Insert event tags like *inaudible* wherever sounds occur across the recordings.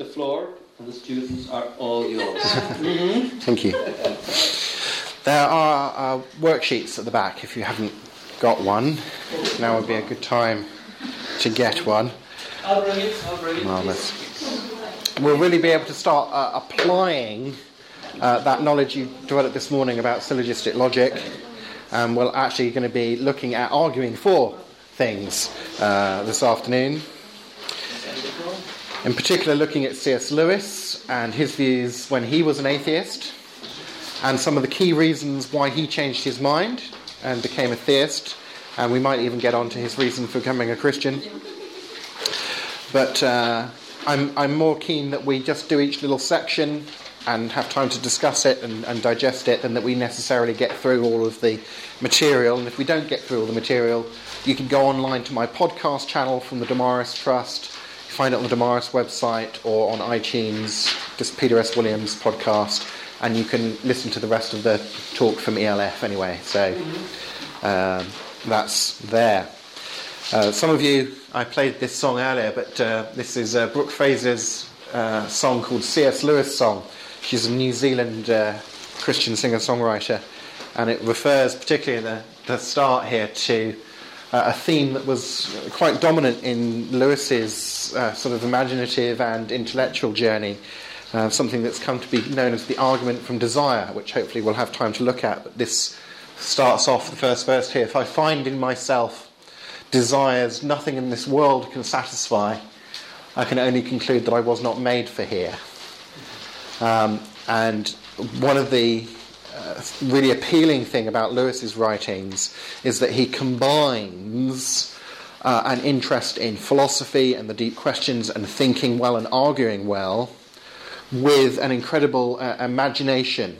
the floor and the students are all yours. *laughs* Thank you. There are uh, worksheets at the back if you haven't got one. Now would be a good time to get one. I'll bring it, I'll bring it. Marvellous. We'll really be able to start uh, applying uh, that knowledge you developed this morning about syllogistic logic. And we're actually going to be looking at arguing for things uh, this afternoon. In particular, looking at C.S. Lewis and his views when he was an atheist, and some of the key reasons why he changed his mind and became a theist. And we might even get on to his reason for becoming a Christian. But uh, I'm, I'm more keen that we just do each little section and have time to discuss it and, and, digest it than that we necessarily get through all of the material. And if we don't get through all the material, you can go online to my podcast channel from the Damaris Trust. Find it on the Damaris website or on iTunes, just Peter S. Williams podcast, and you can listen to the rest of the talk from ELF anyway. So um, that's there. Uh, some of you, I played this song earlier, but uh, this is uh, Brooke Fraser's uh, song called C.S. Lewis Song. She's a New Zealand uh, Christian singer songwriter, and it refers, particularly at the, the start here, to a theme that was quite dominant in Lewis's uh, sort of imaginative and intellectual journey. Uh, something that's come to be known as the argument from desire, which hopefully we'll have time to look at. But this starts off the first verse here. If I find in myself desires nothing in this world can satisfy, I can only conclude that I was not made for here. Um, and one of the really appealing thing about Lewis's writings is that he combines uh, an interest in philosophy and the deep questions and thinking well and arguing well with an incredible uh, imagination,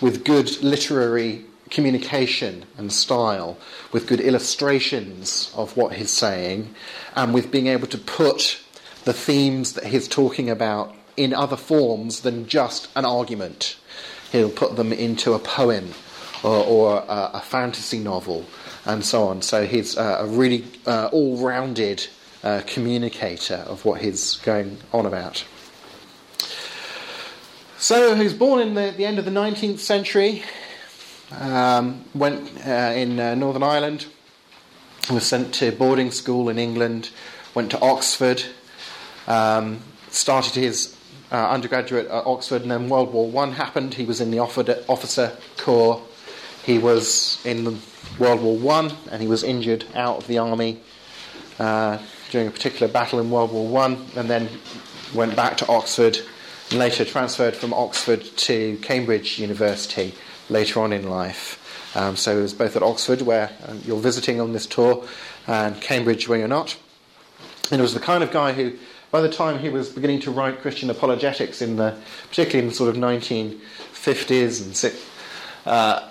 with good literary communication and style, with good illustrations of what he's saying, and with being able to put the themes that he's talking about in other forms than just an argument. He'll put them into a poem or, or a, a, fantasy novel and so on. So he's uh, a really uh, all rounded uh, communicator of what he's going on about. So he was born in the, the end of the 19th century, um, went uh, in uh, Northern Ireland, was sent to boarding school in England, went to Oxford, um, started his uh, undergraduate at Oxford, and then World War One happened. He was in the officer corps. He was in World War One, and he was injured out of the army uh, during a particular battle in World War One, and then went back to Oxford, and later transferred from Oxford to Cambridge University later on in life. Um, so he was both at Oxford, where um, you're visiting on this tour, and Cambridge, where you're not. And it was the kind of guy who by the time he was beginning to write Christian apologetics, in the, particularly in the sort of 1950s and uh,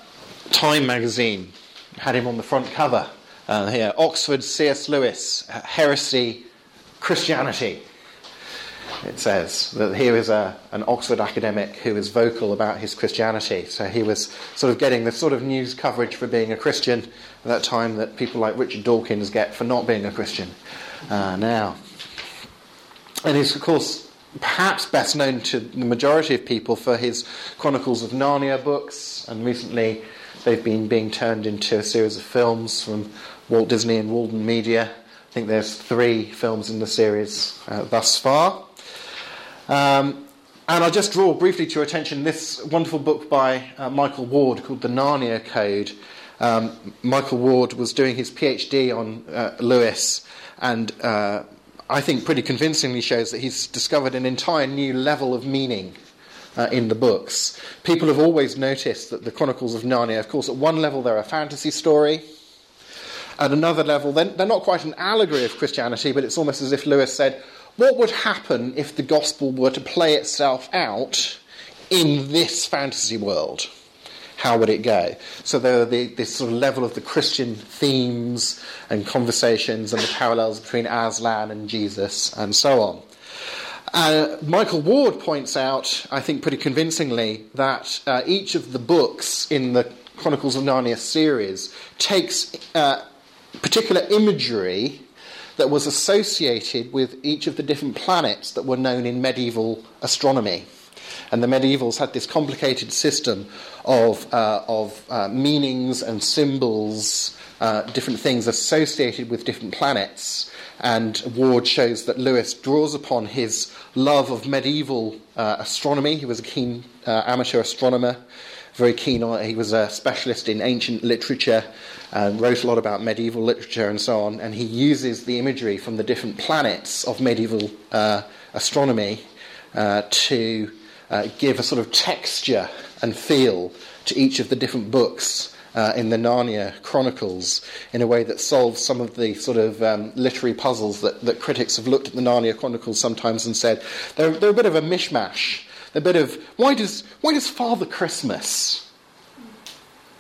Time magazine had him on the front cover uh, here. Oxford C.S. Lewis, Heresy, Christianity. It says that here is a, an Oxford academic who is vocal about his Christianity. So he was sort of getting the sort of news coverage for being a Christian at that time that people like Richard Dawkins get for not being a Christian uh, now and he's, of course, perhaps best known to the majority of people for his Chronicles of Narnia books, and recently they've been being turned into a series of films from Walt Disney and Walden Media. I think there's three films in the series uh, thus far. Um, and I'll just draw briefly to your attention this wonderful book by uh, Michael Ward called The Narnia Code. Um, Michael Ward was doing his PhD on uh, Lewis and uh, I think, pretty convincingly shows that he's discovered an entire new level of meaning uh, in the books. People have always noticed that the Chronicles of Narnia, of course, at one level they're a fantasy story. At another level, they're, they're not quite an allegory of Christianity, but it's almost as if Lewis said, What would happen if the gospel were to play itself out in this fantasy world? How would it go? So there are the, this sort of level of the Christian themes and conversations and the parallels between Aslan and Jesus and so on. Uh, Michael Ward points out, I think pretty convincingly, that uh, each of the books in the Chronicles of Narnia series takes uh, particular imagery that was associated with each of the different planets that were known in medieval astronomy. And the medievals had this complicated system of, uh, of uh, meanings and symbols, uh, different things associated with different planets. And Ward shows that Lewis draws upon his love of medieval uh, astronomy. He was a keen uh, amateur astronomer, very keen on. He was a specialist in ancient literature and wrote a lot about medieval literature and so on. And he uses the imagery from the different planets of medieval uh, astronomy to give a sort of texture and feel to each of the different books uh, in the Narnia Chronicles in a way that solves some of the sort of um, literary puzzles that, that critics have looked at the Narnia Chronicles sometimes and said they're, they're a bit of a mishmash. A bit of why does why does Father Christmas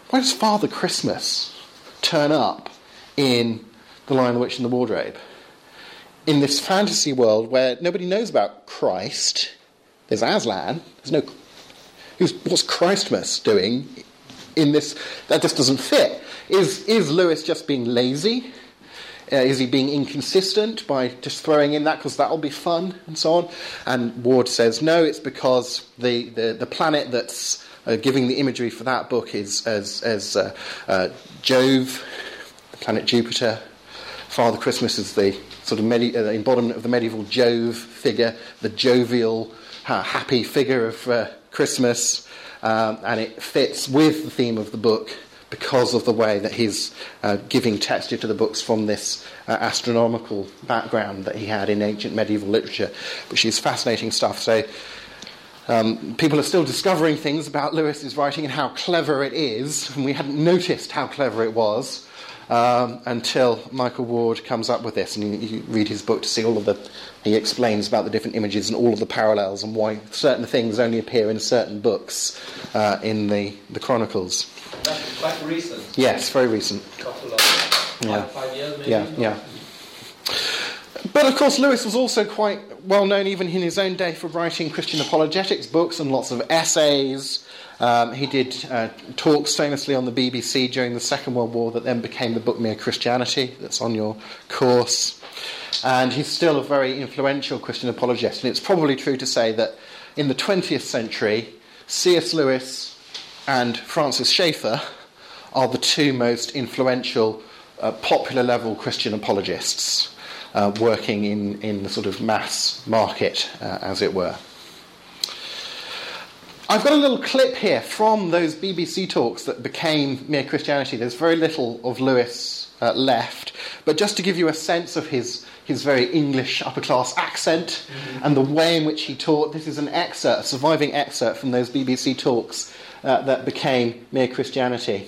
why does Father Christmas turn up in The Lion, the Witch, and the Wardrobe? In this fantasy world where nobody knows about Christ, there's Aslan. There's no. What's Christmas doing in this? That just doesn't fit. Is, is Lewis just being lazy? Uh, is he being inconsistent by just throwing in that because that'll be fun and so on? And Ward says no, it's because the, the, the planet that's uh, giving the imagery for that book is as, as uh, uh Jove, the planet Jupiter. Father Christmas is the sort of medi- uh, embodiment of the medieval Jove figure, the jovial happy figure of uh, Christmas, um, and it fits with the theme of the book because of the way that he's uh, giving texture to the books from this uh, astronomical background that he had in ancient medieval literature, which is fascinating stuff. So, um, people are still discovering things about Lewis's writing and how clever it is, and we hadn't noticed how clever it was um, until Michael Ward comes up with this, and you, you, read his book to see all of the. He explains about the different images and all of the parallels and why certain things only appear in certain books uh, in the, the Chronicles. That's quite recent. Yes, very recent. Couple of yeah. five years maybe. Yeah, yeah. But of course, Lewis was also quite well known, even in his own day, for writing Christian apologetics books and lots of essays um, he did uh, talks famously on the BBC during the Second World War that then became the book Mere Christianity, that's on your course. And he's still a very influential Christian apologist. And it's probably true to say that in the 20th century, C.S. Lewis and Francis Schaeffer are the two most influential uh, popular level Christian apologists uh, working in, in the sort of mass market, uh, as it were. I've got a little clip here from those BBC talks that became Mere Christianity. There's very little of Lewis uh, left, but just to give you a sense of his, his very English upper class accent mm-hmm. and the way in which he taught, this is an excerpt, a surviving excerpt from those BBC talks uh, that became Mere Christianity.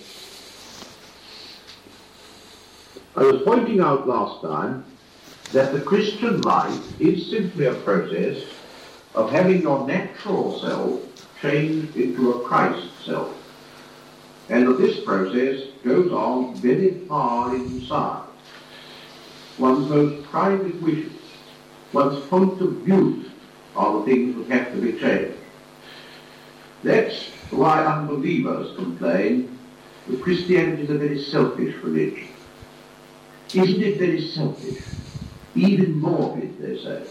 I was pointing out last time that the Christian life is simply a process of having your natural self changed into a Christ self. And this process goes on very far inside. One's most private wishes, one's point of view are the things that have to be changed. That's why unbelievers complain that Christianity is a very selfish religion. Isn't it very selfish? Even morbid, they say,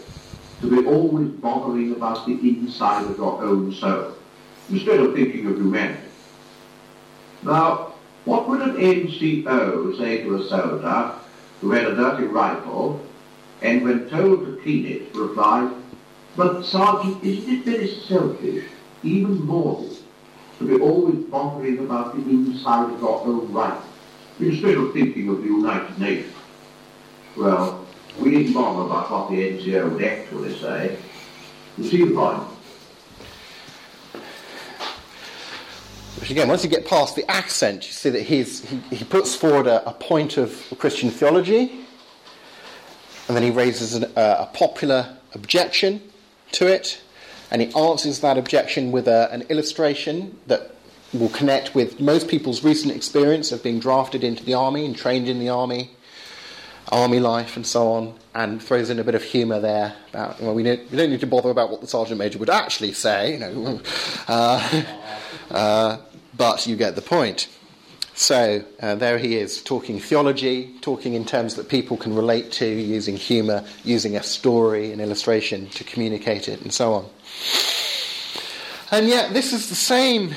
to be always bothering about the inside of your own soul instead of thinking of humanity. Now, what would an NCO say to a soldier who had a dirty rifle and when told to clean it replied, but Sergeant, isn't it very selfish, even morbid, to be always bothering about the inside of your own rifle instead of thinking of the United Nations? Well, we didn't bother about what the NCO would actually say. You see the point? Which again, once you get past the accent, you see that he's, he, he puts forward a, a point of Christian theology, and then he raises an, a popular objection to it, and he answers that objection with a, an illustration that will connect with most people's recent experience of being drafted into the army and trained in the army, army life, and so on, and throws in a bit of humour there about well, we, we, don't need to bother about what the sergeant major would actually say, you know. *laughs* Uh, uh, but you get the point. So uh, there he is, talking theology, talking in terms that people can relate to, using humour, using a story, an illustration to communicate it, and so on. And yet, this is the same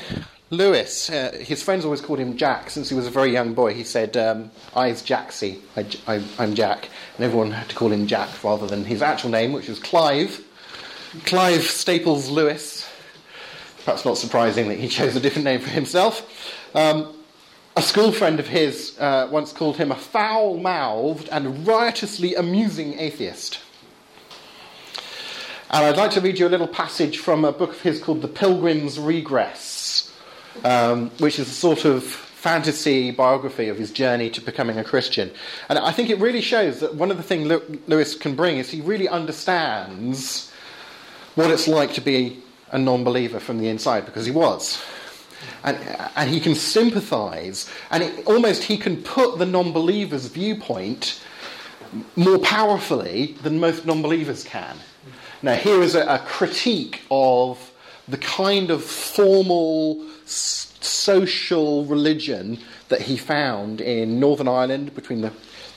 Lewis. Uh, his friends always called him Jack since he was a very young boy. He said, um, I's Jacksy, I, am Jack. And everyone had to call him Jack rather than his actual name, which was Clive. Clive Staples Lewis. Perhaps not surprising that he chose a different name for himself. Um, a school friend of his uh, once called him a foul mouthed and riotously amusing atheist. And I'd like to read you a little passage from a book of his called The Pilgrim's Regress, um, which is a sort of fantasy biography of his journey to becoming a Christian. And I think it really shows that one of the things Lewis can bring is he really understands what it's like to be a non believer from the inside, because he was and, and he can sympathize, and it, almost he can put the non believer's viewpoint more powerfully than most non believers can. Now, here is a, a, critique of the kind of formal s- social religion that he found in Northern Ireland between the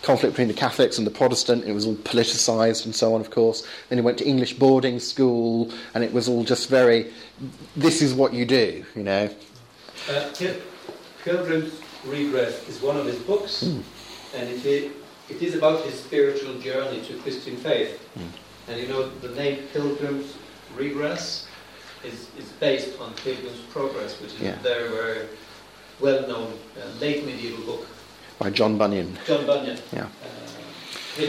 conflict between the Catholics and the Protestant. It was all politicised and so on, of course. Then he went to English boarding school, and it was all just very, this is what you do, you know. Uh, Pilgrim's Regress is one of his books, mm. and it is, it is about his spiritual journey to Christian faith. Mm. And you know, the name Pilgrim's Regress is, is based on Pilgrim's Progress, which is yeah. a very, very well known uh, late medieval book. By John Bunyan. John Bunyan. Yeah. Uh,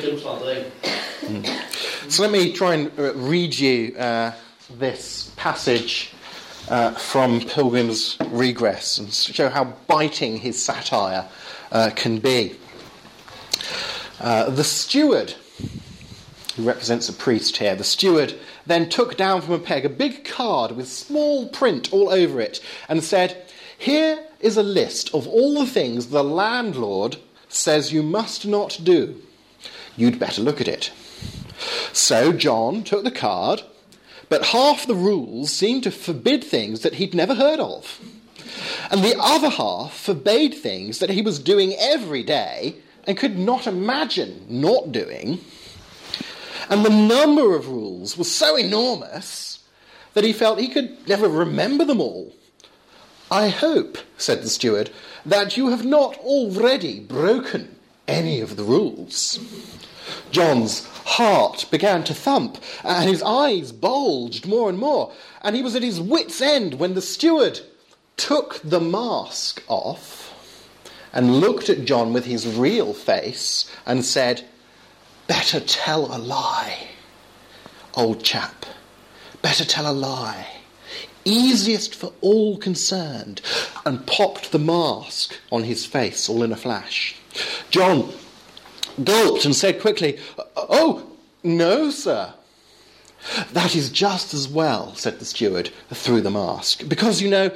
mm. So let me try and uh, read you uh, this passage uh, from Pilgrim's Regress and show how biting his satire uh, can be. Uh, the steward, who represents a priest here, the steward then took down from a peg a big card with small print all over it and said, Here is a list of all the things the landlord says you must not do. You'd better look at it. So John took the card but half the rules seemed to forbid things that he'd never heard of. And the other half forbade things that he was doing every day and could not imagine not doing. And the number of rules was so enormous that he felt he could never remember them all. I hope, said the steward, that you have not already broken any of the rules. John's heart began to thump, and his eyes bulged more and more, and he was at his wits' end when the steward took the mask off and looked at John with his real face and said, Better tell a lie, old chap. Better tell a lie. Easiest for all concerned. And popped the mask on his face all in a flash. John gulped and said quickly, Oh, no, sir. That is just as well, said the steward through the mask, because you know,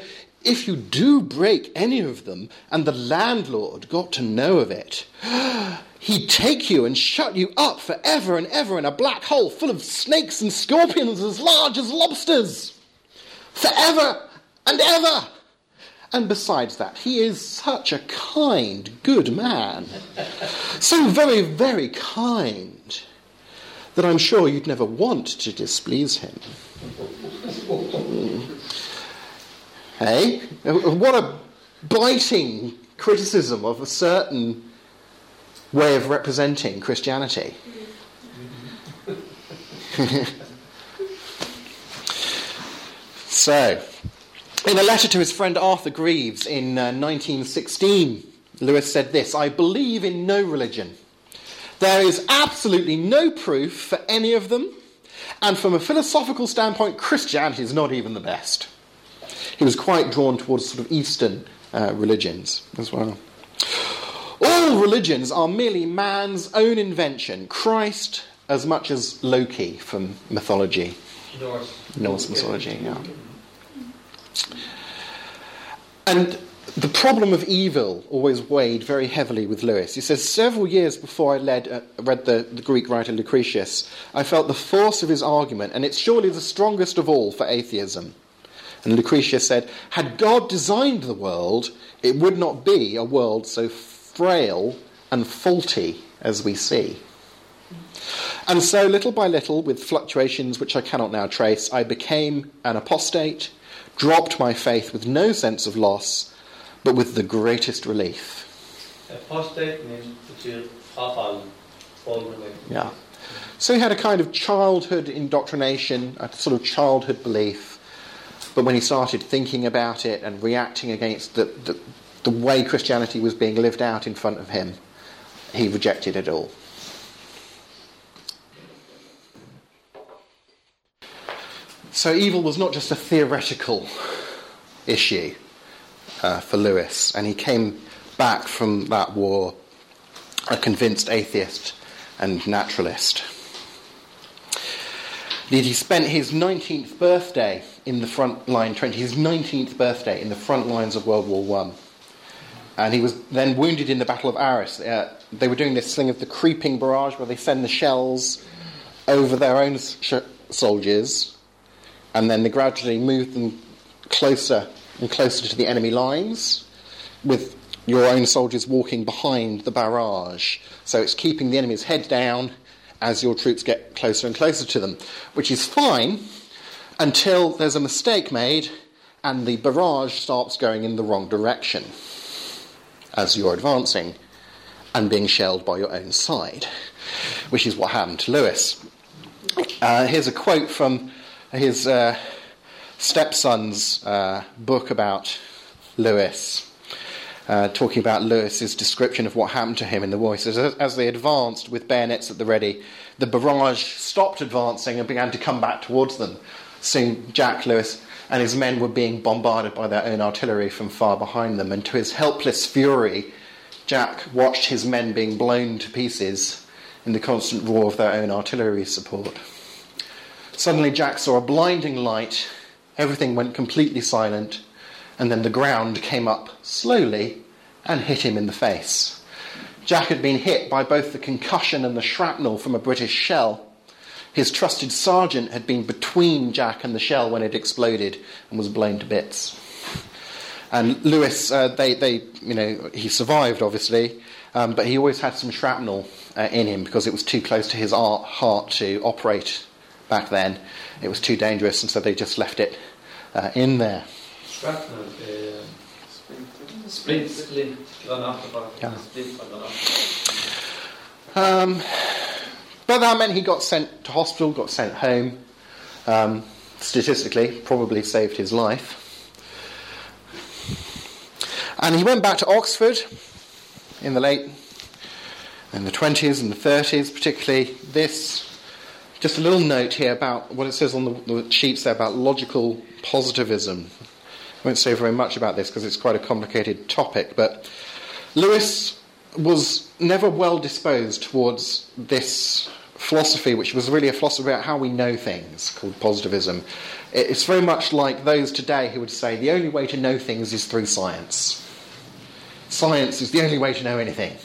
if you do break any of them and the landlord got to know of it, *gasps* he'd take you and shut you up for ever and ever in a black hole full of snakes and scorpions as large as lobsters. Forever and ever. And besides that, he is such a kind, good man. So very, very kind that I'm sure you'd never want to displease him. hey? What a biting criticism of a certain way of representing Christianity. *laughs* so, in a letter to his friend Arthur Greeves in uh, 1916, Lewis said this I believe in no religion. There is absolutely no proof for any of them, and from a philosophical standpoint, Christianity is not even the best. He was quite drawn towards sort of Eastern uh, religions as well. All religions are merely man's own invention, Christ as much as Loki from mythology. Norse. Mythology, yeah. And the problem of evil always weighed very heavily with Lewis. He says, Several years before I led, uh, read the, the, Greek writer Lucretius, I felt the force of his argument, and it's surely the strongest of all for atheism. And Lucretius said, Had God designed the world, it would not be a world so frail and faulty as we see. And so, little by little, with fluctuations which I cannot now trace, I became an apostate, dropped my faith with no sense of loss, but with the greatest relief. Apostate means frafallen, fallen away. Yeah. So he had a kind of childhood indoctrination, a sort of childhood belief. But when he started thinking about it and reacting against the, the, the way Christianity was being lived out in front of him, he rejected it all. So evil was not just a theoretical issue uh, for Lewis, and he came back from that war a convinced atheist and naturalist. He spent his 19th birthday in the front line trench, his 19th birthday in the front lines of World War One, and he was then wounded in the Battle of Arras. Uh, they were doing this thing of the creeping barrage, where they send the shells over their own sh- soldiers, and then they gradually move them closer and closer to the enemy lines, with your own soldiers walking behind the barrage. So it's keeping the enemy's head down as your troops get closer and closer to them, which is fine until there's a mistake made and the barrage starts going in the wrong direction as you're advancing and being shelled by your own side, which is what happened to Lewis. Uh, here's a quote from his uh, stepson's uh, book about Lewis. Uh, talking about Lewis's description of what happened to him in the war. He says, as, as they advanced with bayonets at the ready, the barrage stopped advancing and began to come back towards them. Soon Jack Lewis and his men were being bombarded by their own artillery from far behind them, and to his helpless fury, Jack watched his men being blown to pieces in the constant roar of their own artillery support. Suddenly, Jack saw a blinding light, everything went completely silent, and then the ground came up slowly and hit him in the face. Jack had been hit by both the concussion and the shrapnel from a British shell. His trusted sergeant had been between Jack and the shell when it exploded and was blown to bits. And Lewis, uh, they, they, you know, he survived obviously, um, but he always had some shrapnel uh, in him because it was too close to his heart to operate back then. It was too dangerous, and so they just left it uh, in there. Shrapnel, splint, splint, granater, bara. Ja. Splint var granater. Um, but that meant he got sent to hospital, got sent home. Um, statistically, probably saved his life. And he went back to Oxford in the late, in the 20s and the 30s, particularly this. Just a little note here about what it says on the, the sheets there about logical positivism. I won't say very much about this because it's quite a complicated topic, but Lewis was never well disposed towards this philosophy, which was really a philosophy about how we know things, called positivism. It's very much like those today who would say the only way to know things is through science. Science is the only way to know anything.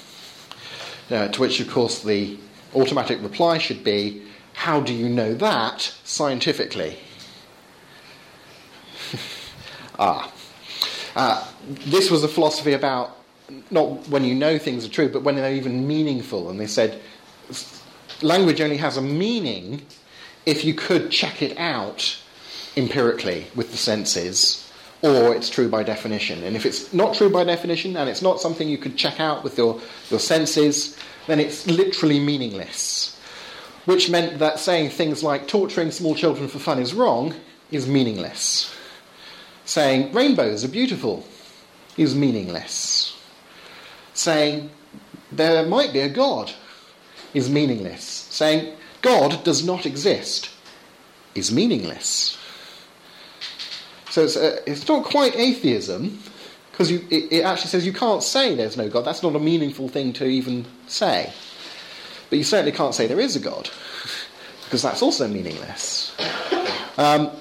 Uh, to which, of course, the automatic reply should be how do you know that scientifically? *laughs* ah. Uh, this was a philosophy about not when you know things are true, but when they're even meaningful. And they said language only has a meaning if you could check it out empirically with the senses, or it's true by definition. And if it's not true by definition and it's not something you could check out with your, your senses, then it's literally meaningless. Which meant that saying things like torturing small children for fun is wrong is meaningless. Saying rainbows are beautiful is meaningless. Saying there might be a God is meaningless. Saying God does not exist is meaningless. So it's, uh, it's not quite atheism, because it, it actually says you can't say there's no God. That's not a meaningful thing to even say. But you certainly can't say there is a God, because that's also meaningless. Um,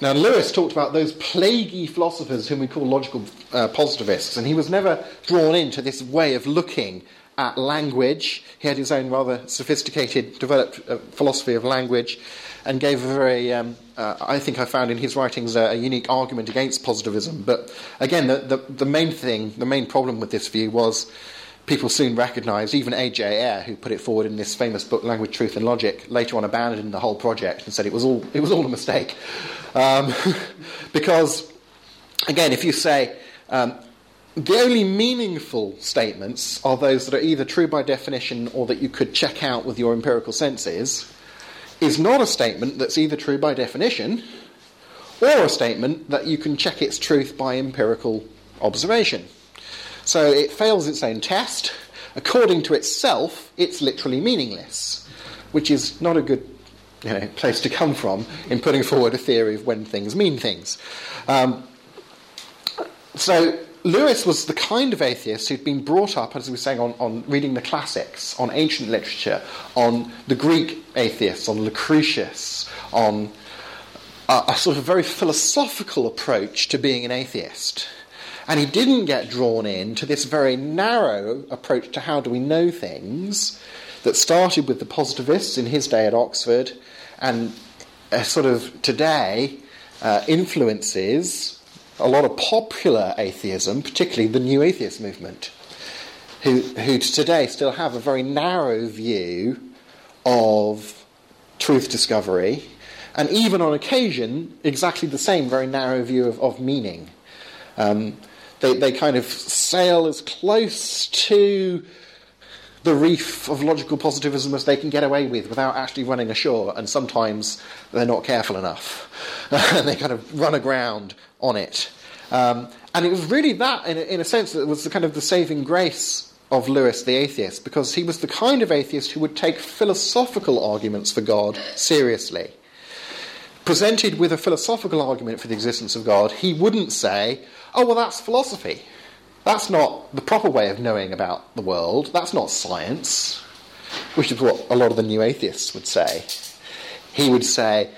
now, Lewis talked about those plaguey philosophers whom we call logical uh, positivists, and he was never drawn into this way of looking at language. He had his own rather sophisticated, developed uh, philosophy of language, and gave a very, um, uh, I think I found in his writings a, a, unique argument against positivism. But again, the, the, the main thing, the main problem with this view was people soon recognised, even A.J. Ayer, who put it forward in this famous book, Language, Truth and Logic, later on abandoned the whole project and said it was all, it was all a mistake. Um, *laughs* because, again, if you say um, the only meaningful statements are those that are either true by definition or that you could check out with your empirical senses, is not a statement that's either true by definition or a statement that you can check its truth by empirical observation. So it fails its own test. According to itself, it's literally meaningless, which is not a good you know, place to come from in putting forward a theory of when things mean things. Um, so Lewis was the kind of atheist who'd been brought up, as we were saying, on, on reading the classics, on ancient literature, on the Greek atheists, on Lucretius, on a, a sort of very philosophical approach to being an atheist. And he didn't get drawn in to this very narrow approach to how do we know things that started with the positivists in his day at Oxford and uh, sort of today uh, influences a lot of popular atheism, particularly the new atheist movement, who, who today still have a very narrow view of truth discovery, and even on occasion, exactly the same very narrow view of, of meaning. Um, they, they kind of sail as close to the reef of logical positivism as they can get away with without actually running ashore, and sometimes they're not careful enough. and *laughs* they kind of run aground on it. Um, and it was really that, in a, in a sense, that was the kind of the saving grace of Lewis the atheist, because he was the kind of atheist who would take philosophical arguments for God seriously. Presented with a philosophical argument for the existence of God, he wouldn't say, oh, well, that's philosophy. That's not the proper way of knowing about the world. That's not science, which is what a lot of the new atheists would say. He would say,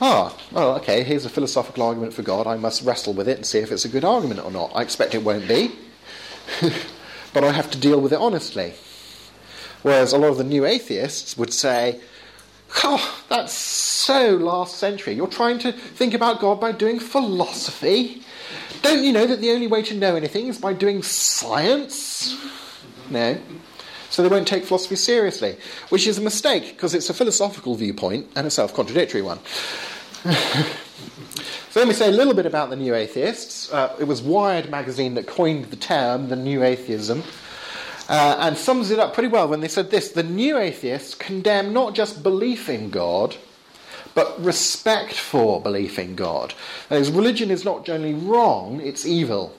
ah, oh, okay, here's a philosophical argument for God. I must wrestle with it and see if it's a good argument or not. I expect it won't be, *laughs* but I have to deal with it honestly. Whereas a lot of the new atheists would say, oh, that's so last century. You're trying to think about God by doing philosophy. Don't you know that the only way to know anything is by doing science? No. So they won't take philosophy seriously, which is a mistake because it's a philosophical viewpoint and a self contradictory one. *laughs* so let me say a little bit about the New Atheists. Uh, it was Wired magazine that coined the term, the New Atheism. Uh, and sums it up pretty well when they said this the new atheists condemn not just belief in God, but respect for belief in God. As religion is not generally wrong, it's evil.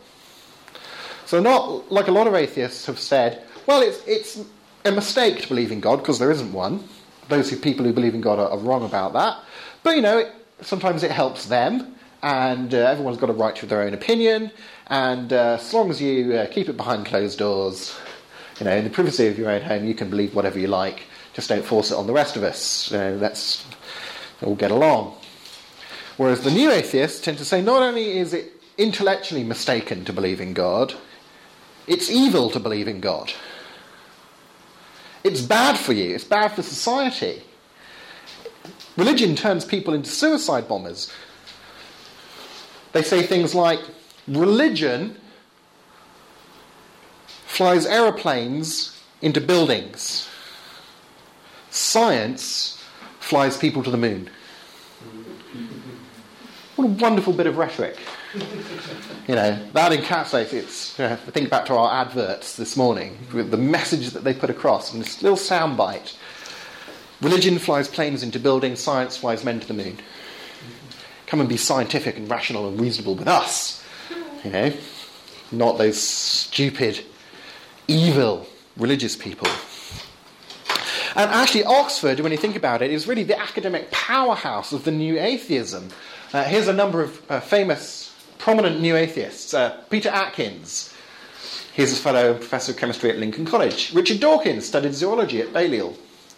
So, not like a lot of atheists have said, well, it's, it's a mistake to believe in God because there isn't one. Those who, people who believe in God are, are wrong about that. But, you know, it, sometimes it helps them, and uh, everyone's got a right to their own opinion, and uh, as long as you uh, keep it behind closed doors, you know, in the privacy of your own home, you can believe whatever you like. Just don't force it on the rest of us. You know, that's all get along. Whereas the new atheists tend to say not only is it intellectually mistaken to believe in God, it's evil to believe in God. It's bad for you, it's bad for society. Religion turns people into suicide bombers. They say things like religion flies aeroplanes into buildings, science flies people to the moon. What a wonderful bit of rhetoric. You know, that encapsulates it. Think back to our adverts this morning, with the message that they put across, and this little soundbite. Religion flies planes into buildings, science flies men to the moon. Come and be scientific and rational and reasonable with us. You know, not those stupid, evil religious people. And actually, Oxford, when you think about it, is really the academic powerhouse of the new atheism. Uh, here's a number of uh, famous, prominent new atheists. Uh, Peter Atkins, he's a fellow professor of chemistry at Lincoln College. Richard Dawkins studied zoology at Balliol,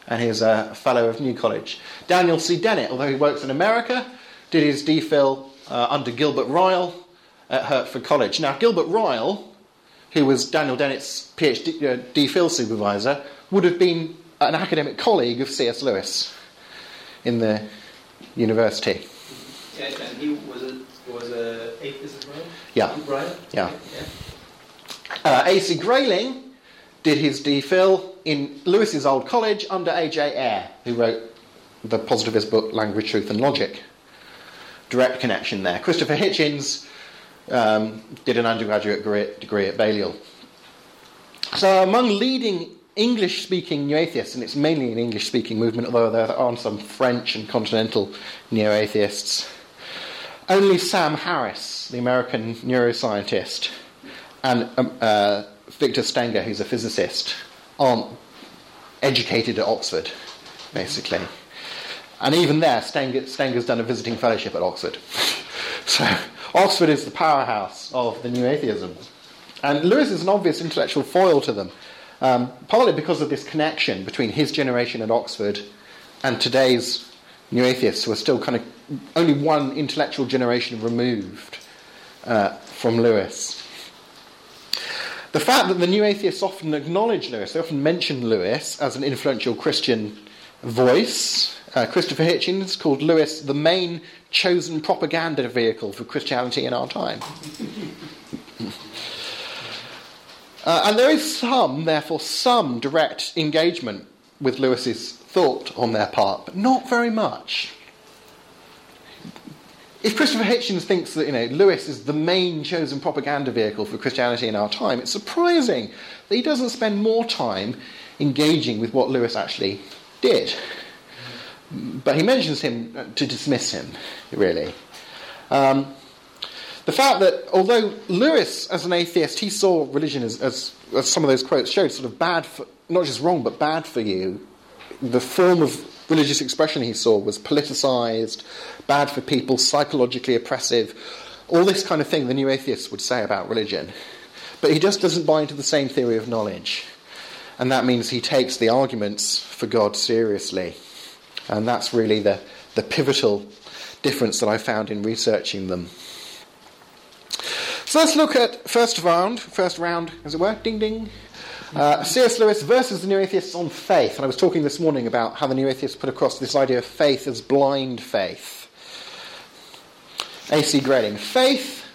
and he's a fellow of New College. Daniel C. Dennett, although he works in America, did his DPhil uh, under Gilbert Ryle at Hertford College. Now, Gilbert Ryle who was Daniel Dennett's PhD uh, DPhil supervisor, would have been an academic colleague of C.S. Lewis in the university. And, and he was a was a atheist as well. Yeah. Brian. Yeah. yeah. Uh, A.C. Grayling did his DPhil in Lewis's old college under A.J. Ayer, who wrote the positivist book Language, Truth and Logic. Direct connection there. Christopher Hitchens um, did an undergraduate degree, at Balliol. So, among leading English speaking new atheists, and it's mainly an English speaking movement, although there are some French and continental neo atheists, only Sam Harris, the American neuroscientist, and um, uh, Victor Stenger, who's a physicist, aren't educated at Oxford, basically. And even there, Stenger, Stenger's done a visiting fellowship at Oxford. *laughs* so Oxford is the powerhouse of the new atheism. And Lewis is an obvious intellectual foil to them, um, partly because of this connection between his generation at Oxford and today's new atheists, who are still kind of only one intellectual generation removed uh, from Lewis. The fact that the new atheists often acknowledge Lewis, they often mention Lewis as an influential Christian voice. Uh, Christopher Hitchens called Lewis the main chosen propaganda vehicle for Christianity in our time. *laughs* uh, and there is some, therefore, some direct engagement with Lewis's thought on their part, but not very much if Christopher Hitchens thinks that you know Lewis is the main chosen propaganda vehicle for Christianity in our time, it's surprising that he doesn't spend more time engaging with what Lewis actually did. But he mentions him to dismiss him, really. Um, the fact that although Lewis, as an atheist, he saw religion as, as, as some of those quotes showed, sort of bad, for, not just wrong, but bad for you, the form of religious expression he saw was politicized, bad for people, psychologically oppressive, all this kind of thing the new atheists would say about religion. But he just doesn't buy into the same theory of knowledge. And that means he takes the arguments for God seriously. And that's really the, the pivotal difference that I found in researching them. So let's look at first round, first round, as it were, ding ding. Uh, C.S. Lewis versus the New Atheists on faith. And I was talking this morning about how the New Atheists put across this idea of faith as blind faith. A.C. Grayling. Faith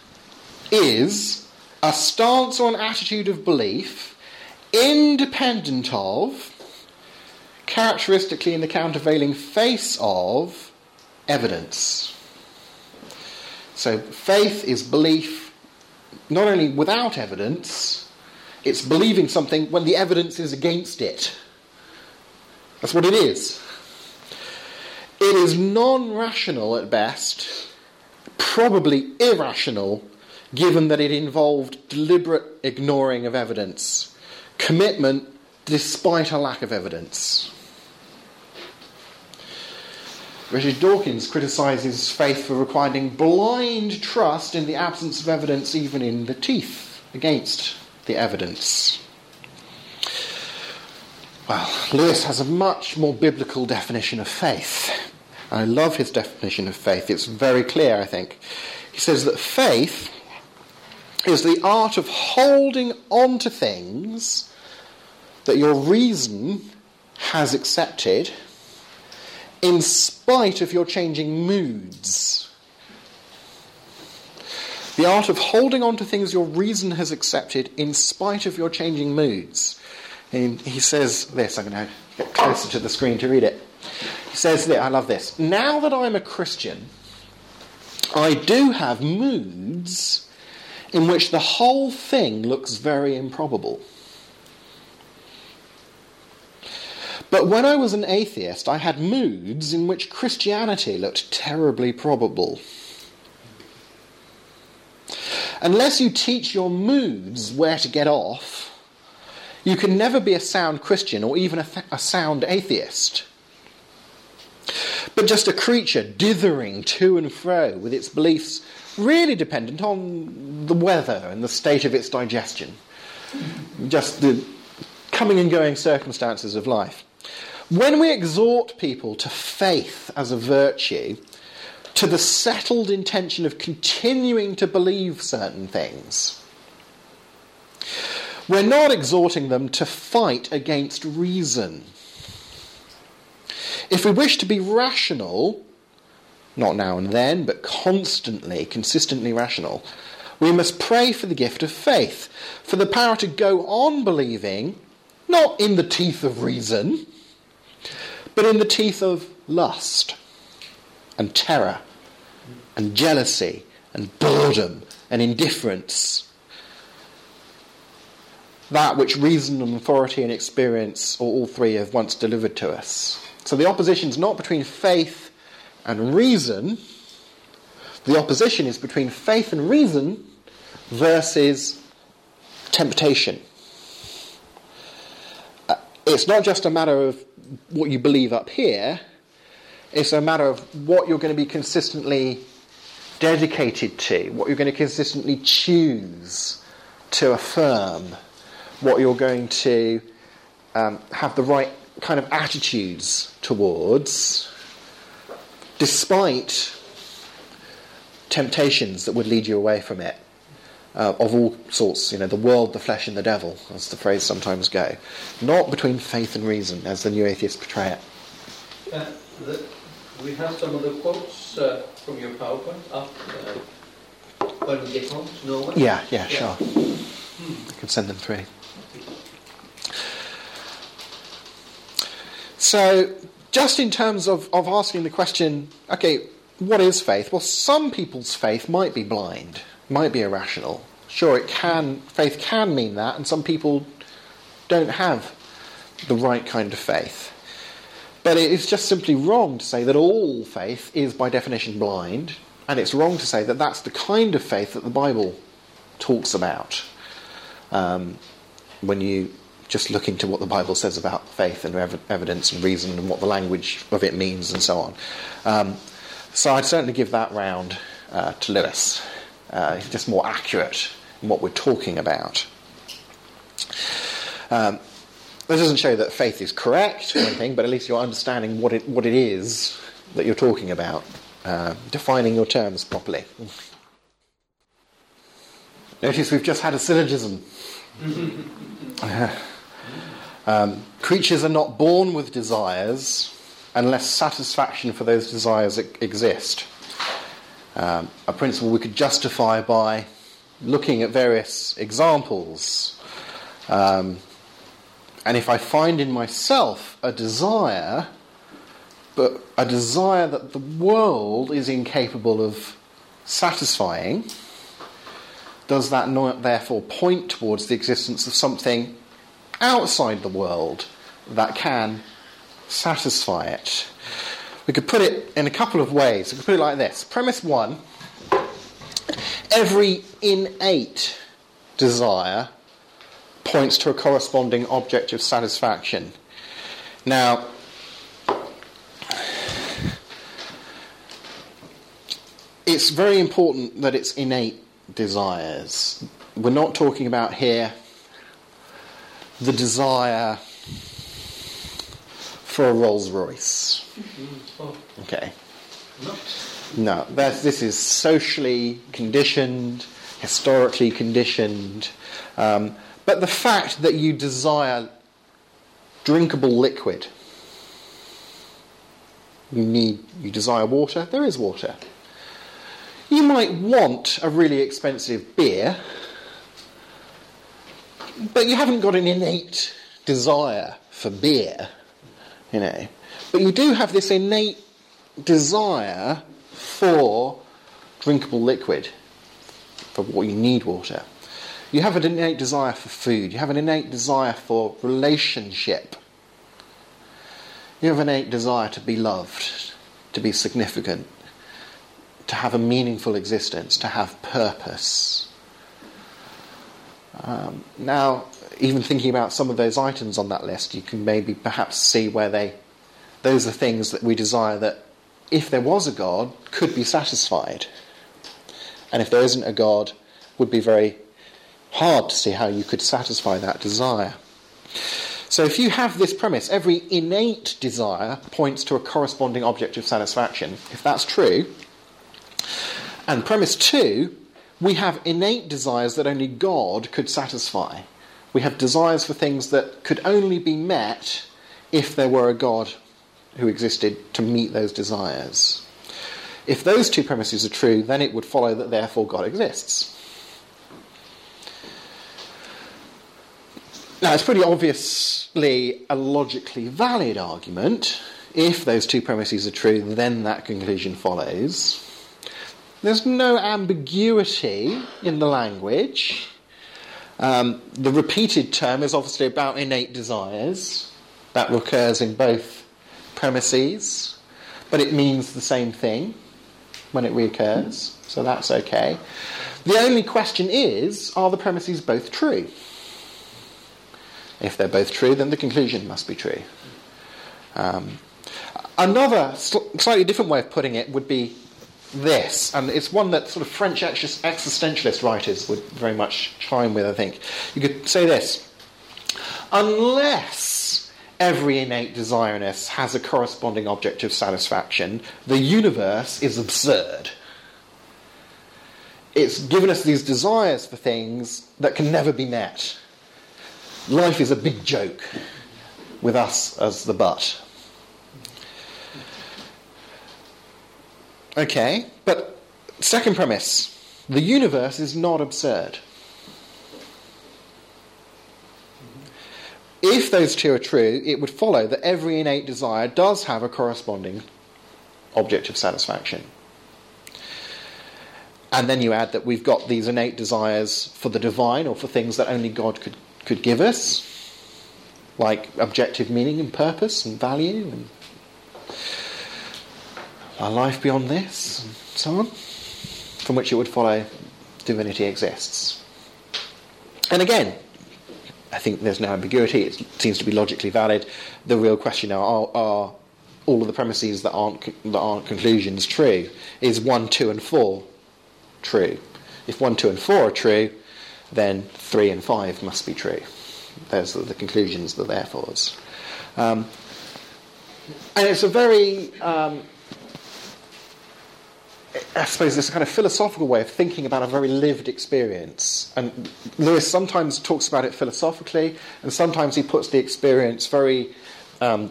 is a stance or an attitude of belief independent of, characteristically in the countervailing face of, evidence. So faith is belief not only without evidence, it's believing something when the evidence is against it. That's what it is. It is non rational at best, probably irrational, given that it involved deliberate ignoring of evidence, commitment despite a lack of evidence. Richard Dawkins criticises faith for requiring blind trust in the absence of evidence, even in the teeth, against the evidence. Well, Lewis has a much more biblical definition of faith. I love his definition of faith. It's very clear, I think. He says that faith is the art of holding on to things that your reason has accepted in spite of your changing moods. The art of holding on to things your reason has accepted in spite of your changing moods. And he says this, I'm going to get closer to the screen to read it. He says this, I love this. Now that I'm a Christian, I do have moods in which the whole thing looks very improbable. But when I was an atheist, I had moods in which Christianity looked terribly probable. Unless you teach your moods where to get off, you can never be a sound Christian or even a, th- a sound atheist. But just a creature dithering to and fro with its beliefs really dependent on the weather and the state of its digestion. Just the coming and going circumstances of life. When we exhort people to faith as a virtue, to the settled intention of continuing to believe certain things, We're not exhorting them to fight against reason. If we wish to be rational, not now and then, but constantly, consistently rational, we must pray for the gift of faith, for the power to go on believing, not in the teeth of reason, but in the teeth of lust and terror and jealousy and boredom and indifference. That which reason and authority and experience, or all three, have once delivered to us. So the opposition is not between faith and reason. The opposition is between faith and reason versus temptation. It's not just a matter of what you believe up here, it's a matter of what you're going to be consistently dedicated to, what you're going to consistently choose to affirm, what you're going to um, have the right kind of attitudes towards, despite temptations that would lead you away from it uh, of all sorts, you know, the world, the flesh, and the devil, as the phrase sometimes go. Not between faith and reason, as the New Atheists portray it. Uh, the, we have some of the quotes uh, from your PowerPoint up uh, when we get home to Norway. Yeah, yeah, yeah. sure. Hmm. I can send them through. So, just in terms of, of asking the question, okay, what is faith? Well, some people's faith might be blind might be irrational. Sure, it can, faith can mean that, and some people don't have the right kind of faith. But it is just simply wrong to say that all faith is by definition blind, and it's wrong to say that that's the kind of faith that the Bible talks about. Um, when you just look into what the Bible says about faith and ev- evidence and reason and what the language of it means and so on. Um, so I'd certainly give that round uh, to Lewis uh, just more accurate in what we're talking about. Um, this doesn't show that faith is correct or anything, but at least you're understanding what it, what it is that you're talking about, uh, defining your terms properly. Notice we've just had a syllogism. *laughs* um, creatures are not born with desires unless satisfaction for those desires exist um, a principle we could justify by looking at various examples. Um, and if I find in myself a desire, but a desire that the world is incapable of satisfying, does that not therefore point towards the existence of something outside the world that can satisfy it? We could put it in a couple of ways. We could put it like this Premise one every innate desire points to a corresponding object of satisfaction. Now, it's very important that it's innate desires. We're not talking about here the desire for a Rolls Royce. Okay. No, this is socially conditioned, historically conditioned. Um, but the fact that you desire drinkable liquid, you need, you desire water, there is water. You might want a really expensive beer, but you haven't got an innate desire for beer, you know. But you do have this innate desire for drinkable liquid, for what you need water. You have an innate desire for food. You have an innate desire for relationship. You have an innate desire to be loved, to be significant, to have a meaningful existence, to have purpose. Um, now, even thinking about some of those items on that list, you can maybe perhaps see where they those are things that we desire that, if there was a God, could be satisfied. And if there isn't a God, would be very hard to see how you could satisfy that desire. So if you have this premise, every innate desire points to a corresponding object of satisfaction. If that's true, and premise two, we have innate desires that only God could satisfy. We have desires for things that could only be met if there were a God who existed to meet those desires. If those two premises are true, then it would follow that therefore God exists. Now, it's pretty obviously a logically valid argument. If those two premises are true, then that conclusion follows. There's no ambiguity in the language. Um, the repeated term is obviously about innate desires. That recurs in both premises, but it means the same thing when it reoccurs, so that's okay. The only question is are the premises both true? If they're both true, then the conclusion must be true. Um, another sl- slightly different way of putting it would be this, and it's one that sort of French existentialist writers would very much chime with, I think. You could say this Unless every innate desire in us has a corresponding object of satisfaction, the universe is absurd. It's given us these desires for things that can never be met life is a big joke with us as the butt. Okay, but second premise the universe is not absurd. If those two are true, it would follow that every innate desire does have a corresponding object of satisfaction. And then you add that we've got these innate desires for the divine or for things that only God could could give us, like objective meaning and purpose and value and a life beyond this and so on, from which it would follow divinity exists. And again, I think there's no ambiguity, it seems to be logically valid. The real question now are, are all of the premises that aren't, that aren't conclusions true? Is 1, 2, and 4 true? If 1, 2, and 4 are true, then 3 and 5 must be true. Those are the conclusions, the therefores. Um, and it's a very, um, I suppose, this kind of philosophical way of thinking about a very lived experience. And Lewis sometimes talks about it philosophically, and sometimes he puts the experience very, um,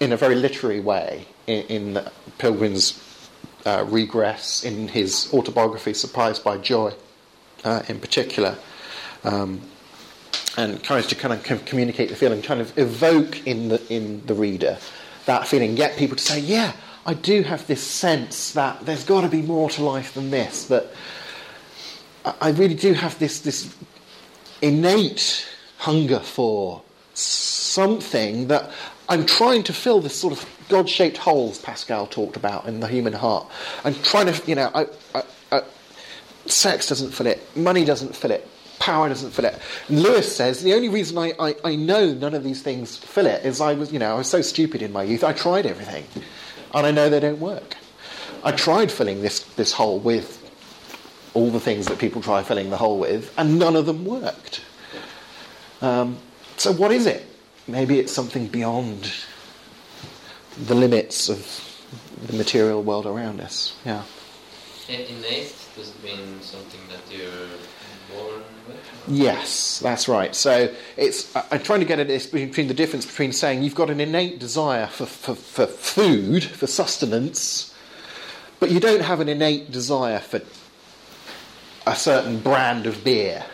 in a very literary way in, in Pilgrim's uh, Regress, in his autobiography, Surprised by Joy, uh, in particular um, and tries to kind of communicate the feeling, kind of evoke in the in the reader that feeling, get people to say, "Yeah, I do have this sense that there's got to be more to life than this. That I really do have this this innate hunger for something that I'm trying to fill this sort of God-shaped holes Pascal talked about in the human heart. I'm trying to, you know, I, I, I, sex doesn't fill it, money doesn't fill it, power doesn't fill it. And Lewis says the only reason I, I, I know none of these things fill it is I was, you know, I was so stupid in my youth. I tried everything, and I know they don't work. I tried filling this this hole with all the things that people try filling the hole with, and none of them worked. Um, so what is it? Maybe it's something beyond the limits of the material world around us. Yeah. Innate does it mean something that you're born Yes, that's right. So it's I'm trying to get at this between the difference between saying you've got an innate desire for, for, for food, for sustenance, but you don't have an innate desire for a certain brand of beer.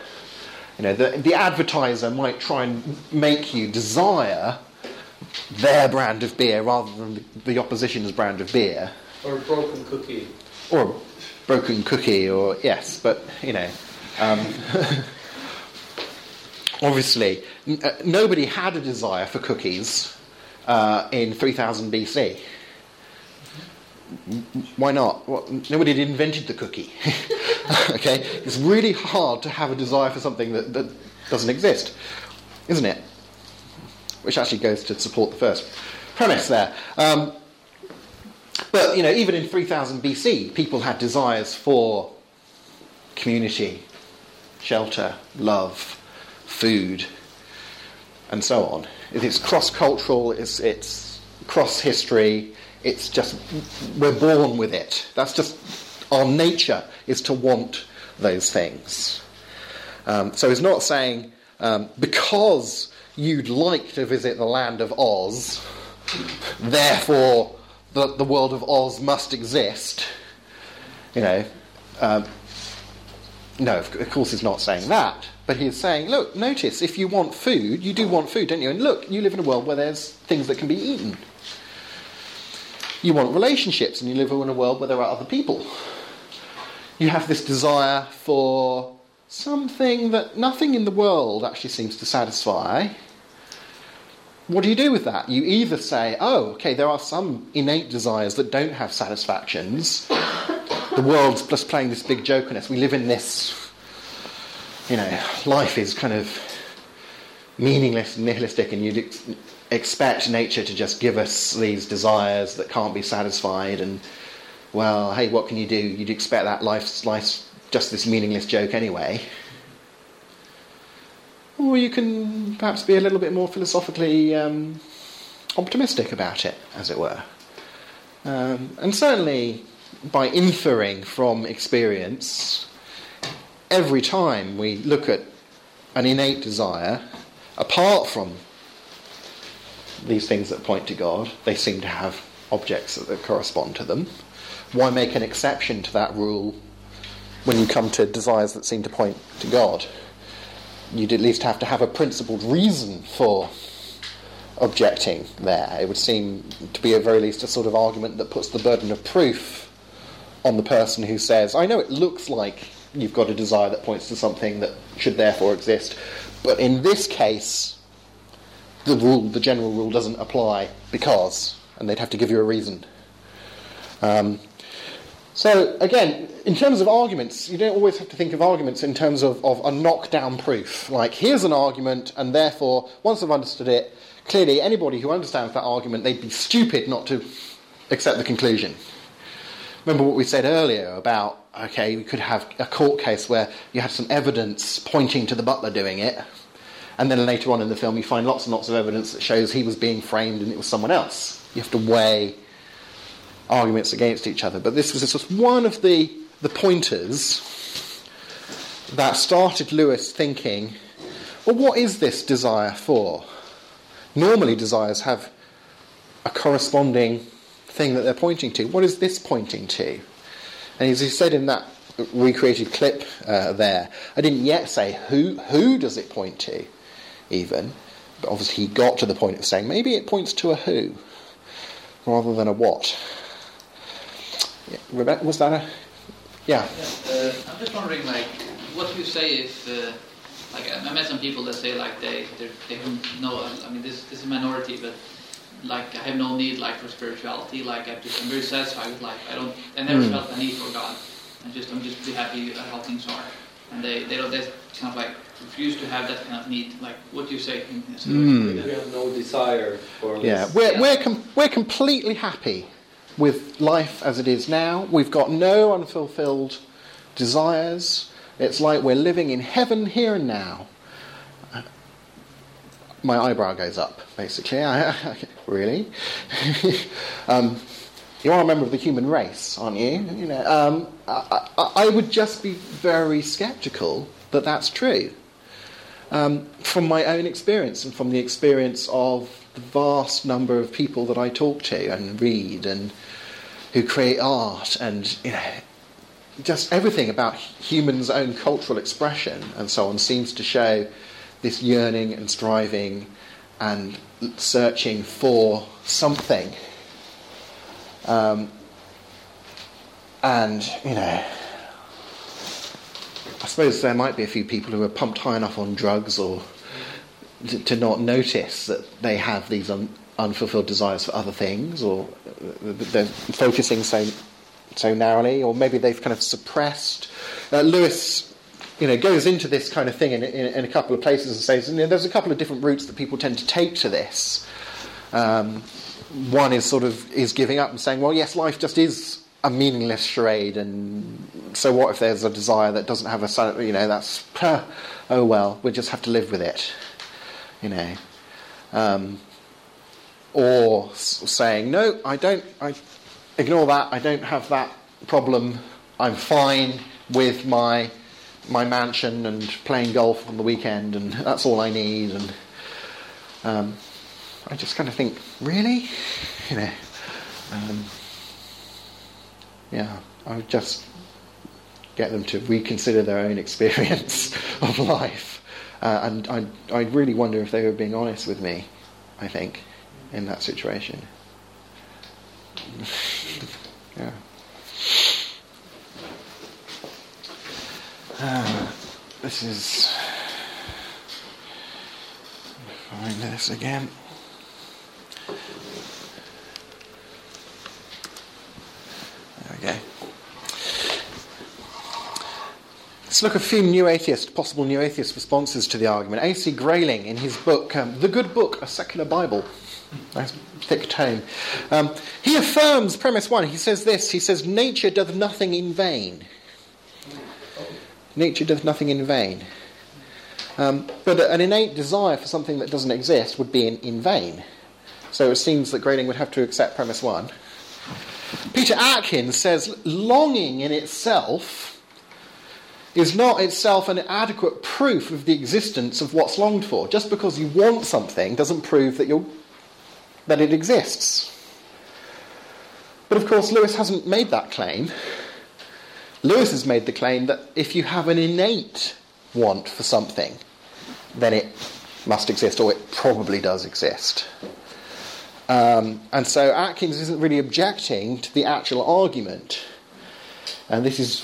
You know, the, the advertiser might try and make you desire their brand of beer rather than the, the opposition's brand of beer. Or a broken cookie. Or a broken cookie, or yes, but you know. Um, *laughs* obviously, n- uh, nobody had a desire for cookies uh, in 3000 BC. Why not? Well, nobody had invented the cookie. *laughs* okay? It's really hard to have a desire for something that, that doesn't exist, isn't it? Which actually goes to support the first premise there. Um, but, you know, even in 3000 BC, people had desires for community, shelter, love, food, and so on. It's cross cultural, it's, it's cross history, it's just, we're born with it. That's just, our nature is to want those things. Um, so he's not saying um, because you'd like to visit the land of Oz, therefore the, the world of Oz must exist. You know, um, no, of, of course he's not saying that. But he's saying, look, notice if you want food, you do want food, don't you? And look, you live in a world where there's things that can be eaten. You want relationships, and you live in a world where there are other people. You have this desire for something that nothing in the world actually seems to satisfy. What do you do with that? You either say, oh, okay, there are some innate desires that don't have satisfactions. The world's just playing this big joke on us. We live in this you know, life is kind of meaningless nihilistic, and you'd ex- expect nature to just give us these desires that can't be satisfied, and well, hey, what can you do? You'd expect that life's, life's just this meaningless joke anyway. Or you can perhaps be a little bit more philosophically um, optimistic about it, as it were. Um, and certainly, by inferring from experience, every time we look at an innate desire, apart from these things that point to God, they seem to have objects that correspond to them. Why make an exception to that rule when you come to desires that seem to point to God? You'd at least have to have a principled reason for objecting there. It would seem to be at very least a sort of argument that puts the burden of proof on the person who says, I know it looks like you've got a desire that points to something that should therefore exist. But in this case, the rule, the general rule, doesn't apply because, and they'd have to give you a reason. Um, so again, in terms of arguments, you don't always have to think of arguments in terms of, of a knockdown proof. Like here's an argument, and therefore, once I've understood it, clearly anybody who understands that argument, they'd be stupid not to accept the conclusion. Remember what we said earlier about okay, we could have a court case where you have some evidence pointing to the butler doing it, and then later on in the film you find lots and lots of evidence that shows he was being framed and it was someone else. You have to weigh arguments against each other. But this was just one of the, the pointers that started Lewis thinking, well, what is this desire for? Normally, desires have a corresponding thing that they're pointing to. What is this pointing to? And as he said in that recreated clip uh, there, I didn't yet say who who does it point to, even. But obviously he got to the point of saying maybe it points to a who rather than a what. Yeah, Rebecca, was that a yeah? yeah uh, I'm just wondering, like, what do you say if, uh, like, I met some people that say like they they don't know. I mean, this this is a minority, but like I have no need like for spirituality. Like I just I'm very satisfied with life. I don't I never mm. felt a need for God. I just I'm just be happy at how things are. And they they don't they kind of like refuse to have that kind of need. Like what do you say? Mm. We have no desire for. Yeah, we're yeah. we're com- we're completely happy with life as it is now. We've got no unfulfilled desires. It's like we're living in heaven here and now my eyebrow goes up, basically. *laughs* really? *laughs* um, you are a member of the human race, aren't you? You know, um, I, I, I, would just be very sceptical that that's true. Um, from my own experience and from the experience of the vast number of people that I talk to and read and who create art and you know, just everything about humans' own cultural expression and so on seems to show this yearning and striving and searching for something. Um, and, you know, I suppose there might be a few people who are pumped high enough on drugs or to, to not notice that they have these un, unfulfilled desires for other things or they're focusing so, so narrowly, or maybe they've kind of suppressed. Uh, Lewis you know, goes into this kind of thing in, in, in a couple of places and says, you know, there's a couple of different routes that people tend to take to this. Um, one is sort of is giving up and saying, well, yes, life just is a meaningless charade, and so what if there's a desire that doesn't have a, you know, that's, oh well, we just have to live with it, you know. Um, or saying, no, I don't, I ignore that, I don't have that problem, I'm fine with my my mansion and playing golf on the weekend, and that's all I need. And um, I just kind of think, really, you know, um, yeah, I would just get them to reconsider their own *laughs* experience of life. Uh, and I, I really wonder if they were being honest with me, I think, in that situation. *laughs* yeah. Uh, this is. Find this again. There we go. Let's look at a few new atheist, possible new atheist responses to the argument. A.C. Grayling, in his book, um, The Good Book, A Secular Bible, nice thick tome, um, he affirms premise one. He says this He says, Nature doth nothing in vain. Nature does nothing in vain. Um, but an innate desire for something that doesn't exist would be in, in vain. So it seems that Grayling would have to accept premise one. Peter Atkins says, longing in itself is not itself an adequate proof of the existence of what's longed for. Just because you want something doesn't prove that, you're, that it exists. But of course, Lewis hasn't made that claim. Lewis has made the claim that if you have an innate want for something, then it must exist, or it probably does exist. Um, and so Atkins isn't really objecting to the actual argument. And this is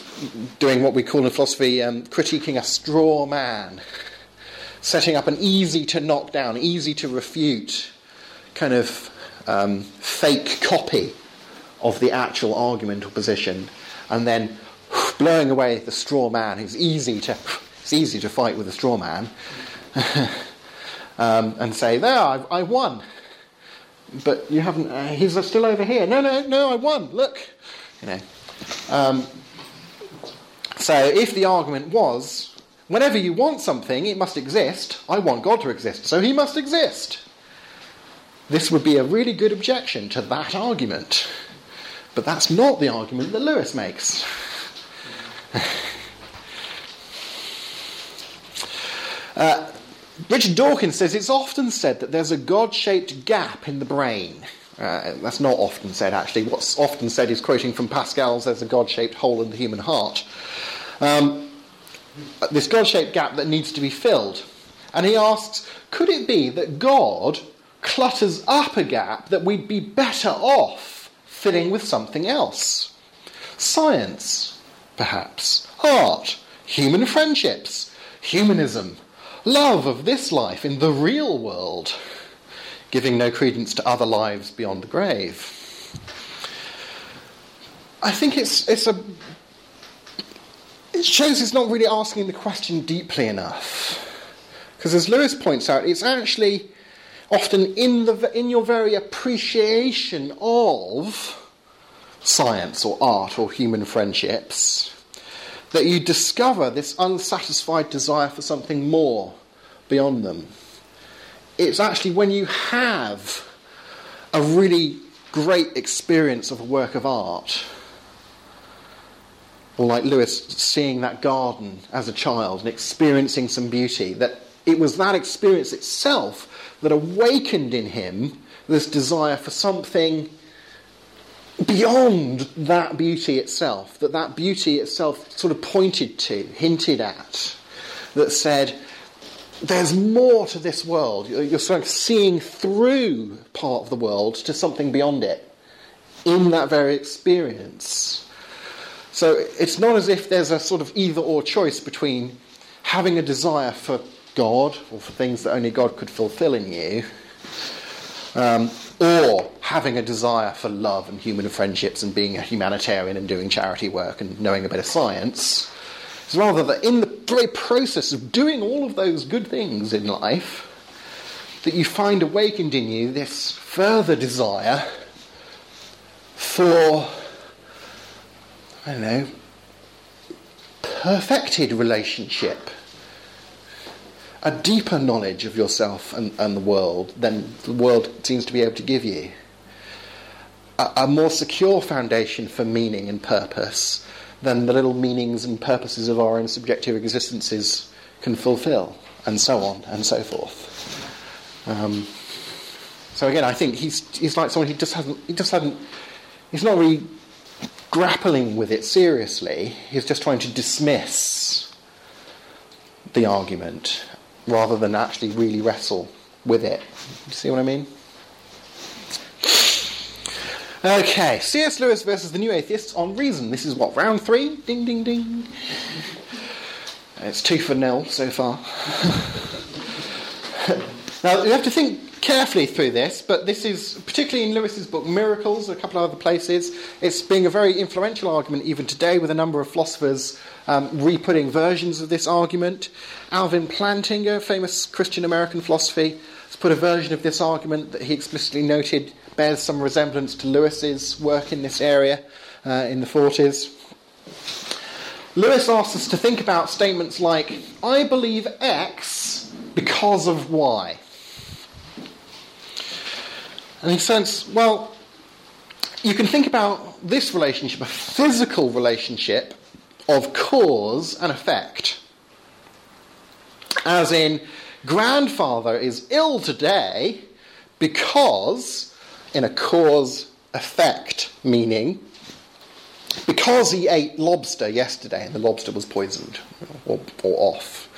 doing what we call in philosophy um, critiquing a straw man, *laughs* setting up an easy to knock down, easy to refute kind of um, fake copy of the actual argument or position, and then blowing away the straw man who's easy to, it's easy to fight with a straw man, *laughs* um, and say, There, I, I won. But you haven't, uh, he's still over here. No, no, no, I won. Look. You know. Um, so if the argument was, whenever you want something, it must exist, I want God to exist, so he must exist. This would be a really good objection to that argument. But that's not the argument that Lewis makes. *laughs* uh, Richard Dawkins says it's often said that there's a God shaped gap in the brain. Uh, that's not often said, actually. What's often said is quoting from Pascal's There's a God shaped hole in the human heart. Um, this God shaped gap that needs to be filled. And he asks could it be that God clutters up a gap that we'd be better off filling with something else? Science, perhaps. Art, human friendships, humanism, love of this life in the real world giving no credence to other lives beyond the grave. I think it's, it's a. It shows it's not really asking the question deeply enough. Because as Lewis points out, it's actually often in, the, in your very appreciation of science or art or human friendships that you discover this unsatisfied desire for something more beyond them. It's actually when you have a really great experience of a work of art, or like Lewis seeing that garden as a child and experiencing some beauty, that it was that experience itself that awakened in him this desire for something beyond that beauty itself, that that beauty itself sort of pointed to, hinted at, that said, there's more to this world. You're sort of seeing through part of the world to something beyond it in that very experience. So it's not as if there's a sort of either or choice between having a desire for God or for things that only God could fulfill in you, um, or having a desire for love and human friendships and being a humanitarian and doing charity work and knowing a bit of science. It's rather that in the very process of doing all of those good things in life, that you find awakened in you this further desire for, I don't know, perfected relationship, a deeper knowledge of yourself and, and the world than the world seems to be able to give you, a, a more secure foundation for meaning and purpose than the little meanings and purposes of our own subjective existences can fulfill, and so on and so forth. Um, so again, I think he's he's like someone who just hasn't he just hasn't he's not really grappling with it seriously. He's just trying to dismiss the argument rather than actually really wrestle with it. You see what I mean? Okay, C.S. Lewis versus the New Atheists on Reason. This is what, round three? Ding, ding, ding. It's two for nil so far. *laughs* now, you have to think carefully through this, but this is, particularly in Lewis's book Miracles, a couple of other places, it's being a very influential argument even today with a number of philosophers um, re-putting versions of this argument. Alvin Plantinga, famous Christian American philosophy, has put a version of this argument that he explicitly noted bears some resemblance to Lewis's work in this area uh, in the 40s. Lewis asks us to think about statements like, I believe X because of Y. And he says, well, you can think about this relationship, a physical relationship of cause and effect. As in, grandfather is ill today because in a cause effect meaning because he ate lobster yesterday and the lobster was poisoned or, or off.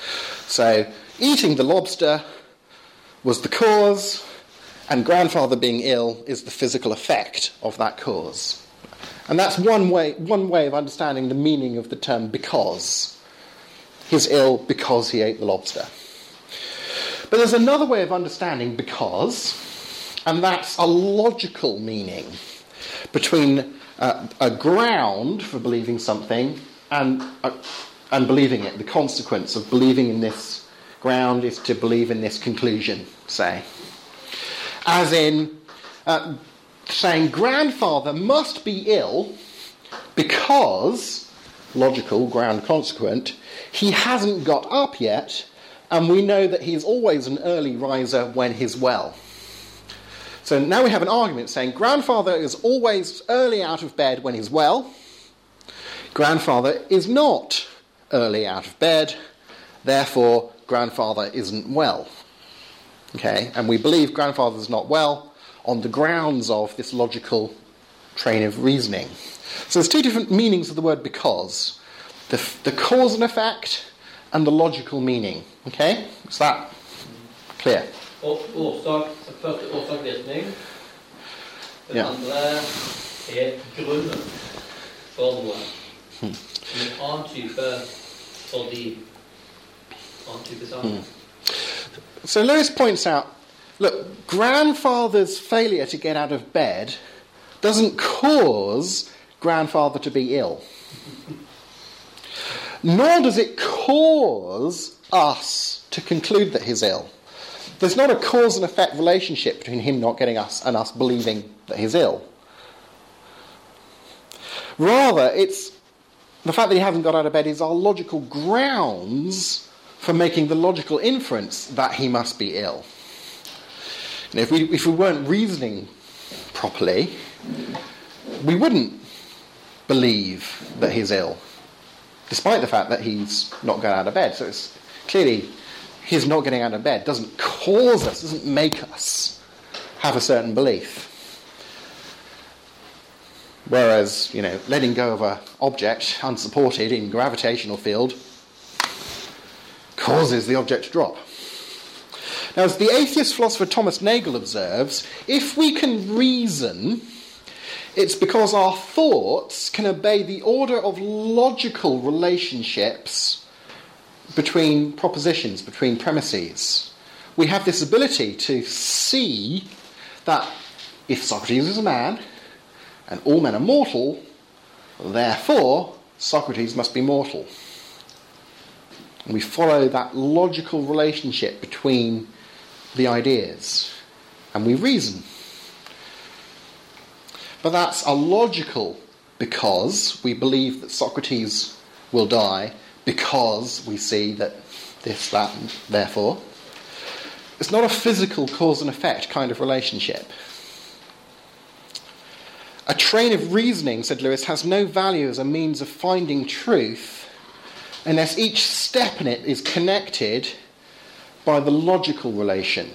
So, eating the lobster was the cause, and grandfather being ill is the physical effect of that cause. And that's one way, one way of understanding the meaning of the term because. He's ill because he ate the lobster. But there's another way of understanding because, and that's a logical meaning between uh, a ground for believing something and, uh, and believing it. The consequence of believing in this ground is to believe in this conclusion, say. As in, uh, saying grandfather must be ill because, logical, ground consequent, he hasn't got up yet, and we know that he's always an early riser when he's well. So now we have an argument saying grandfather is always early out of bed when he's well. Grandfather is not early out of bed, therefore, grandfather isn't well. Okay, and we believe grandfather is not well on the grounds of this logical train of reasoning. So there's two different meanings of the word because the, the cause and effect and the logical meaning. Okay, is that clear? Og årsak, første årsak-virkning. Den Ja. andre er grunnen for noe. En annen type fordi Annen type sammenheng. So Lewis points out look, grandfather's failure to get out of bed doesn't cause grandfather to be ill. Nor does it cause us to conclude that he's ill. There's not a cause and effect relationship between him not getting us and us believing that he's ill. Rather, it's the fact that he hasn't got out of bed is our logical grounds for making the logical inference that he must be ill. And if we, if we weren't reasoning properly, we wouldn't believe that he's ill, despite the fact that he's not got out of bed. So it's clearly his not getting out of bed doesn't cause us, doesn't make us have a certain belief. Whereas, you know, letting go of an object unsupported in gravitational field causes the object to drop. Now, as the atheist philosopher Thomas Nagel observes, if we can reason, it's because our thoughts can obey the order of logical relationships between propositions, between premises. We have this ability to see that if Socrates is a man and all men are mortal, therefore Socrates must be mortal. And we follow that logical relationship between the ideas and we reason. But that's a logical because we believe that Socrates will die because we see that this, that, and therefore. It's not a physical cause and effect kind of relationship. A train of reasoning, said Lewis, has no value as a means of finding truth unless each step in it is connected by the logical relation.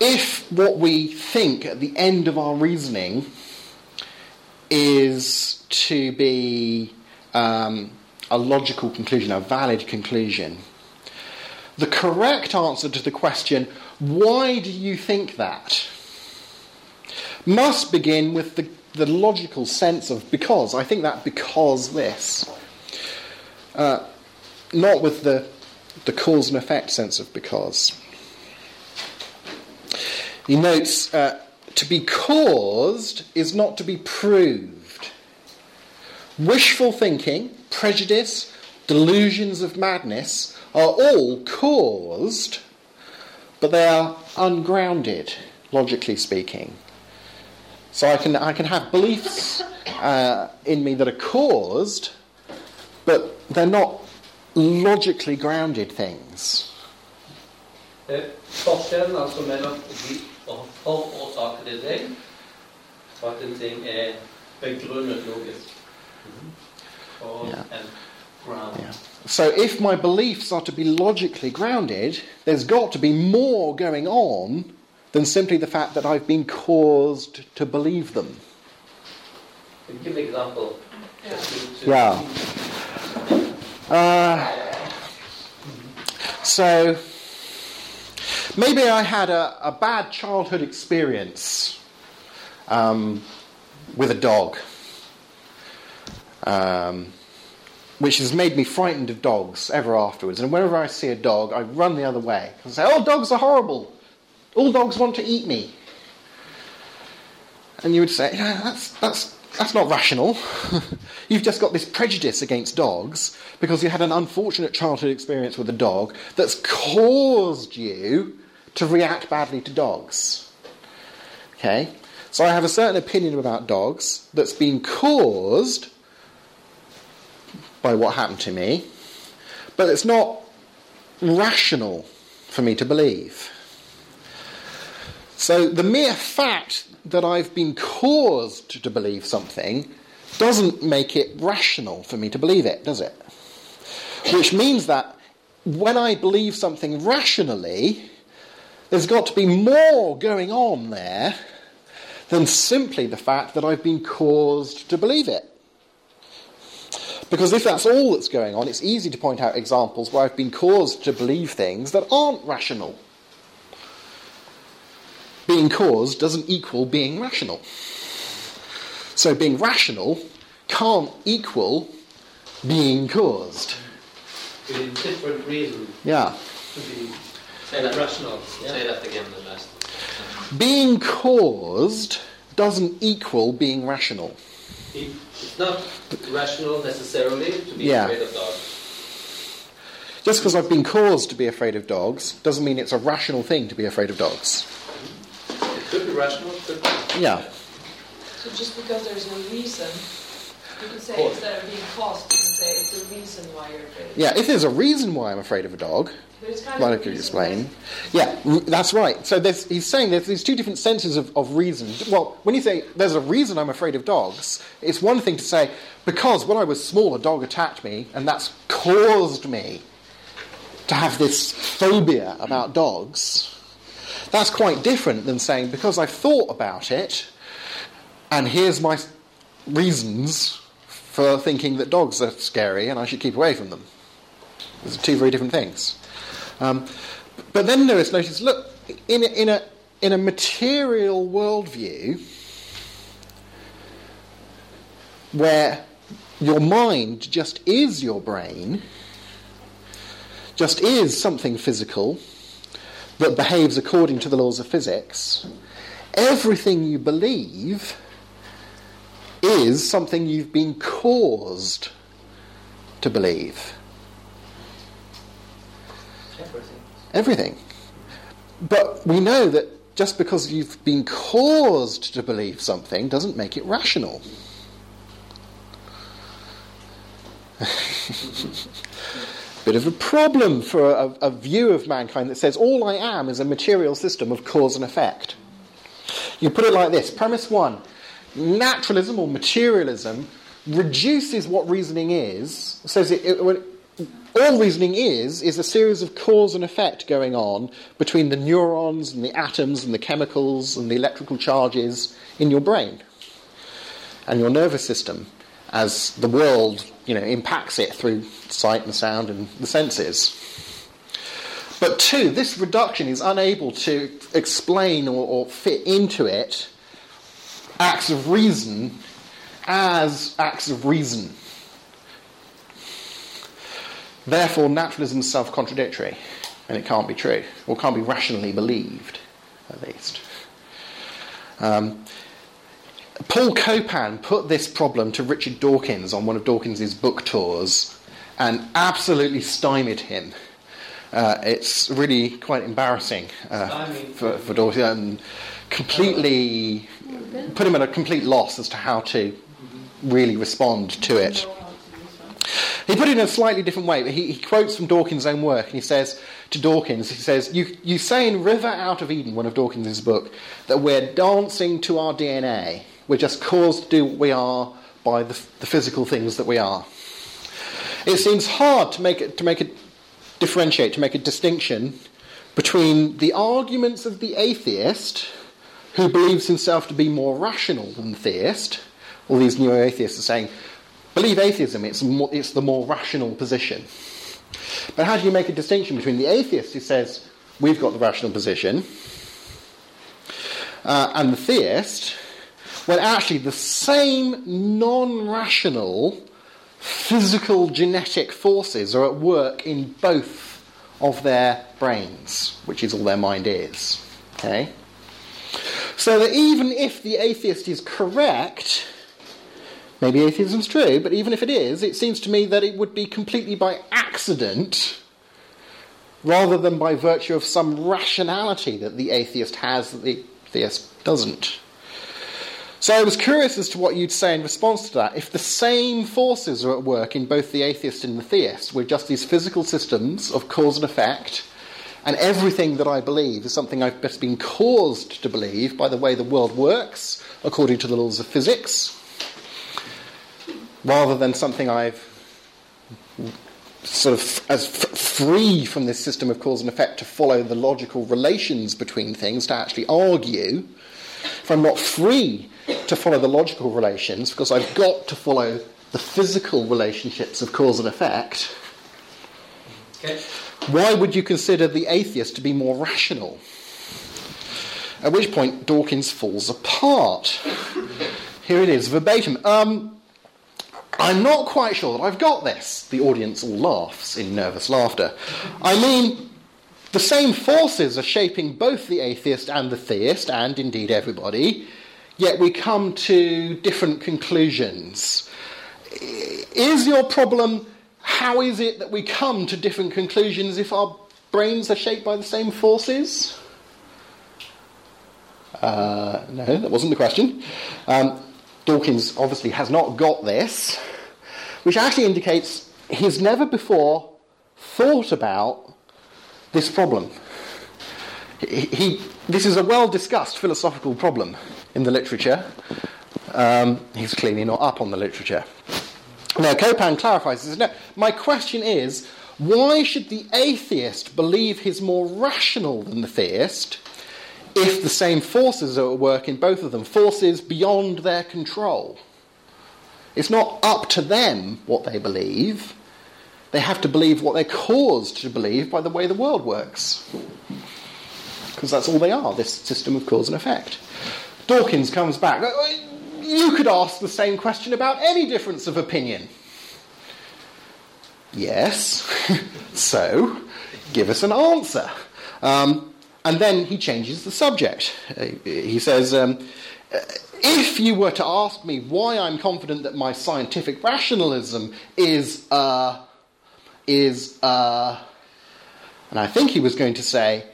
If what we think at the end of our reasoning is to be um, a logical conclusion, a valid conclusion, the correct answer to the question, why do you think that? must begin with the, the logical sense of because. I think that because this. Uh, not with the, the cause and effect sense of because. He notes uh, to be caused is not to be proved. Wishful thinking, prejudice, delusions of madness are all caused, but they are ungrounded, logically speaking. So I can, I can have beliefs uh, in me that are caused, but they're not logically grounded things. Eh, Forskjellen altså mellom de å forårsake det deg, og at en ting er begrunnet logisk. Og Ja. en ground. Yeah. So if my beliefs are to be logically grounded, there's got to be more going on than simply the fact that I've been caused to believe them. Can you give an example? Just to- to- Yeah. Uh, so maybe I had a, a bad childhood experience um, with a dog, um, which has made me frightened of dogs ever afterwards. And whenever I see a dog, I run the other way and say, "Oh, dogs are horrible. All dogs want to eat me." And you would say, "Yeah, that's that's that's not rational. *laughs* You've just got this prejudice against dogs because you had an unfortunate childhood experience with a dog that's caused you to react badly to dogs. Okay? So I have a certain opinion about dogs that's been caused by what happened to me, but it's not rational for me to believe. So the mere fact that I've been caused to believe something doesn't make it rational for me to believe it, does it? Which means that when I believe something rationally, there's got to be more going on there than simply the fact that I've been caused to believe it. Because if that's all that's going on, it's easy to point out examples where I've been caused to believe things that aren't rational being caused doesn't equal being rational. So being rational can't equal being caused. With different reasons Yeah. to be Say that, rational. say that again, the last. Being caused doesn't equal being rational. It's not rational necessarily to be Yeah. afraid of dogs. Just because I've been caused to be afraid of dogs doesn't mean it's a rational thing to be afraid of dogs. It could be rational, could be. Yeah. So just because there's no reason, you can say Cause. instead of being caused, you can say it's a reason why you're afraid. Yeah, if there's a reason why I'm afraid of a dog, But it's kind like I could explain. Yeah, that's right. So there's, he's saying there's these two different senses of, of reason. Well, when you say there's a reason I'm afraid of dogs, it's one thing to say, because when I was small, a dog attacked me, and that's caused me to have this phobia about dogs. That's quite different than saying, because I've thought about it, and here's my reasons for thinking that dogs are scary and I should keep away from them. Those are two very different things. Um, but then Lewis noticed look, in a, in, a, in a material worldview, where your mind just is your brain, just is something physical that behaves according to the laws of physics, everything you believe is something you've been caused to believe. Everything. Everything. But we know that just because you've been caused to believe something doesn't make it rational. *laughs* Bit of a problem for a, a view of mankind that says all I am is a material system of cause and effect. You put it like this Premise one naturalism or materialism reduces what reasoning is, says it, it, all reasoning is, is a series of cause and effect going on between the neurons and the atoms and the chemicals and the electrical charges in your brain and your nervous system as the world you know, impacts it through sight and sound and the senses. But two, this reduction is unable to explain or, or fit into it acts of reason as acts of reason. Therefore, naturalism is self contradictory, and it can't be true, or can't be rationally believed, at least. Um, Paul Copan put this problem to Richard Dawkins on one of Dawkins's book tours and absolutely stymied him. Uh, it's really quite embarrassing uh, for, for Dawkins and completely put him at a complete loss as to how to really respond to it. He put it in a slightly different way. He, he quotes from Dawkins' own work, and he says to Dawkins, he says, you, you say in River Out of Eden, one of Dawkins' book, that we're dancing to our DNA. We're just caused to do what we are by the, the physical things that we are. It seems hard to make it, to make it differentiate, to make a distinction between the arguments of the atheist, who believes himself to be more rational than the theist. All these neo atheists are saying, believe atheism, it's, more, it's the more rational position. But how do you make a distinction between the atheist who says, we've got the rational position, uh, and the theist, when actually the same non rational physical genetic forces are at work in both of their brains, which is all their mind is. Okay? So that even if the atheist is correct, maybe atheism's true, but even if it is, it seems to me that it would be completely by accident rather than by virtue of some rationality that the atheist has that the theist doesn't. So I was curious as to what you'd say in response to that. If the same forces are at work in both the atheist and the theist, with just these physical systems of cause and effect, and everything that I believe is something I've just been caused to believe by the way the world works, according to the laws of physics, rather than something I've sort of as f- free from this system of cause and effect to follow the logical relations between things, to actually argue, if I'm not free to follow the logical relations because I've got to follow the physical relationships of cause and effect, Okay. why would you consider the atheist to be more rational? At which point Dawkins falls apart. Here it is, verbatim. Um, I'm not quite sure that I've got this. The audience all laughs in nervous laughter. I mean, the same forces are shaping both the atheist and the theist, and indeed everybody, yet we come to different conclusions. Is your problem how is it that we come to different conclusions if our brains are shaped by the same forces? Uh, no, that wasn't the question. Um, Dawkins obviously has not got this, which actually indicates he's never before thought about this problem. He, he, this is a well discussed philosophical problem in the literature. Um, he's clearly not up on the literature. Now, Copan clarifies this. No, my question is why should the atheist believe he's more rational than the theist if the same forces are at work in both of them, forces beyond their control? It's not up to them what they believe. They have to believe what they're caused to believe by the way the world works. Because that's all they are, this system of cause and effect. Dawkins comes back. You could ask the same question about any difference of opinion. Yes. *laughs* so, give us an answer. Um, and then he changes the subject. Uh, he says, um, if you were to ask me why I'm confident that my scientific rationalism is, uh, is, uh, and I think he was going to say,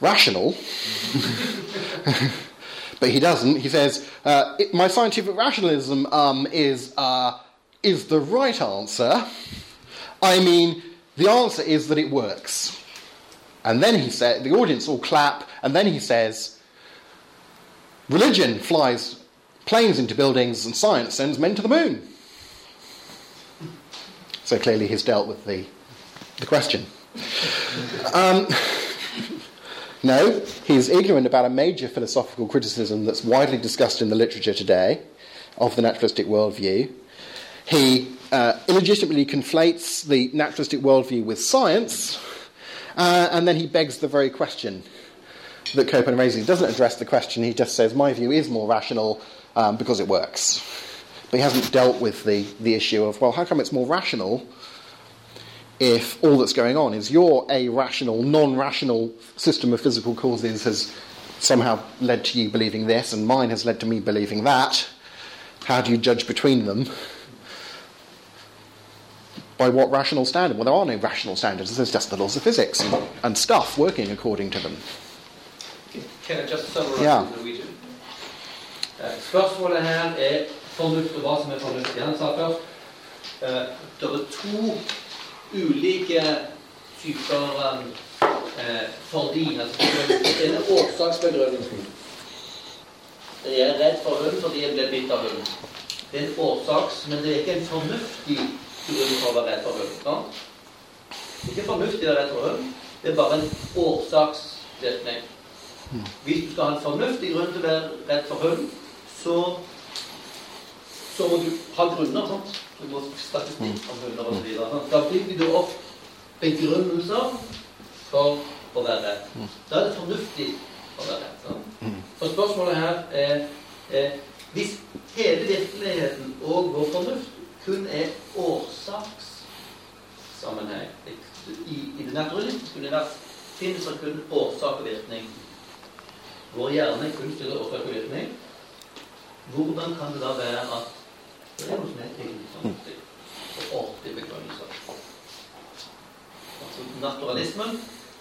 rational, *laughs* *laughs* but he doesn't. He says, uh, it, my scientific rationalism um, is, uh, is the right answer. I mean, the answer is that it works. And then he said, the audience all clap, and then he says, Religion flies planes into buildings, and science sends men to the moon. So clearly, he's dealt with the, the question. Um, no, he's ignorant about a major philosophical criticism that's widely discussed in the literature today of the naturalistic worldview. He uh, illegitimately conflates the naturalistic worldview with science, uh, and then he begs the very question that Copan raises. He doesn't address the question, he just says, My view is more rational um, because it works. But he hasn't dealt with the, the issue of, well, how come it's more rational if all that's going on is your a rational, non rational system of physical causes has somehow led to you believing this, and mine has led to me believing that? How do you judge between them? By what rational standard? Well, there are no rational standards. There's just the laws of physics and, and stuff working according to them. Can I just summarize Ja. in Norwegian? Eh, Spørsmålet her er fornuft og hva som er fornuftig. Han sa først det er to ulike typer eh, fordi. Altså, en årsaksbegrunnelsen. Jeg er redd for hund fordi jeg ble bitt av hund. Det er en årsaks, men det er ikke en fornuftig grunn for å være redd for hund. Det er ikke fornuftig å være redd for hund. Det er bare en årsaksvirkning. Hvis du skal ha en fornuftig grunn til å være redd for hund, så, så må du ha grunner. Sant? Ha statistikk om hunder osv. Da bygger du opp begrunnelser for å være redd. Da er det fornuftig å være redd. Så spørsmålet her er, er hvis hele virkeligheten og vår fornuft kun er årsakssammenheng i, i det naturalistiske univers finnes det kun årsak og virkning. Vår hjerne kun stiller årsak og virkning. Hvordan kan det da være at det er noe som er fornuftig og ordentlig begrunnelse? Altså, naturalismen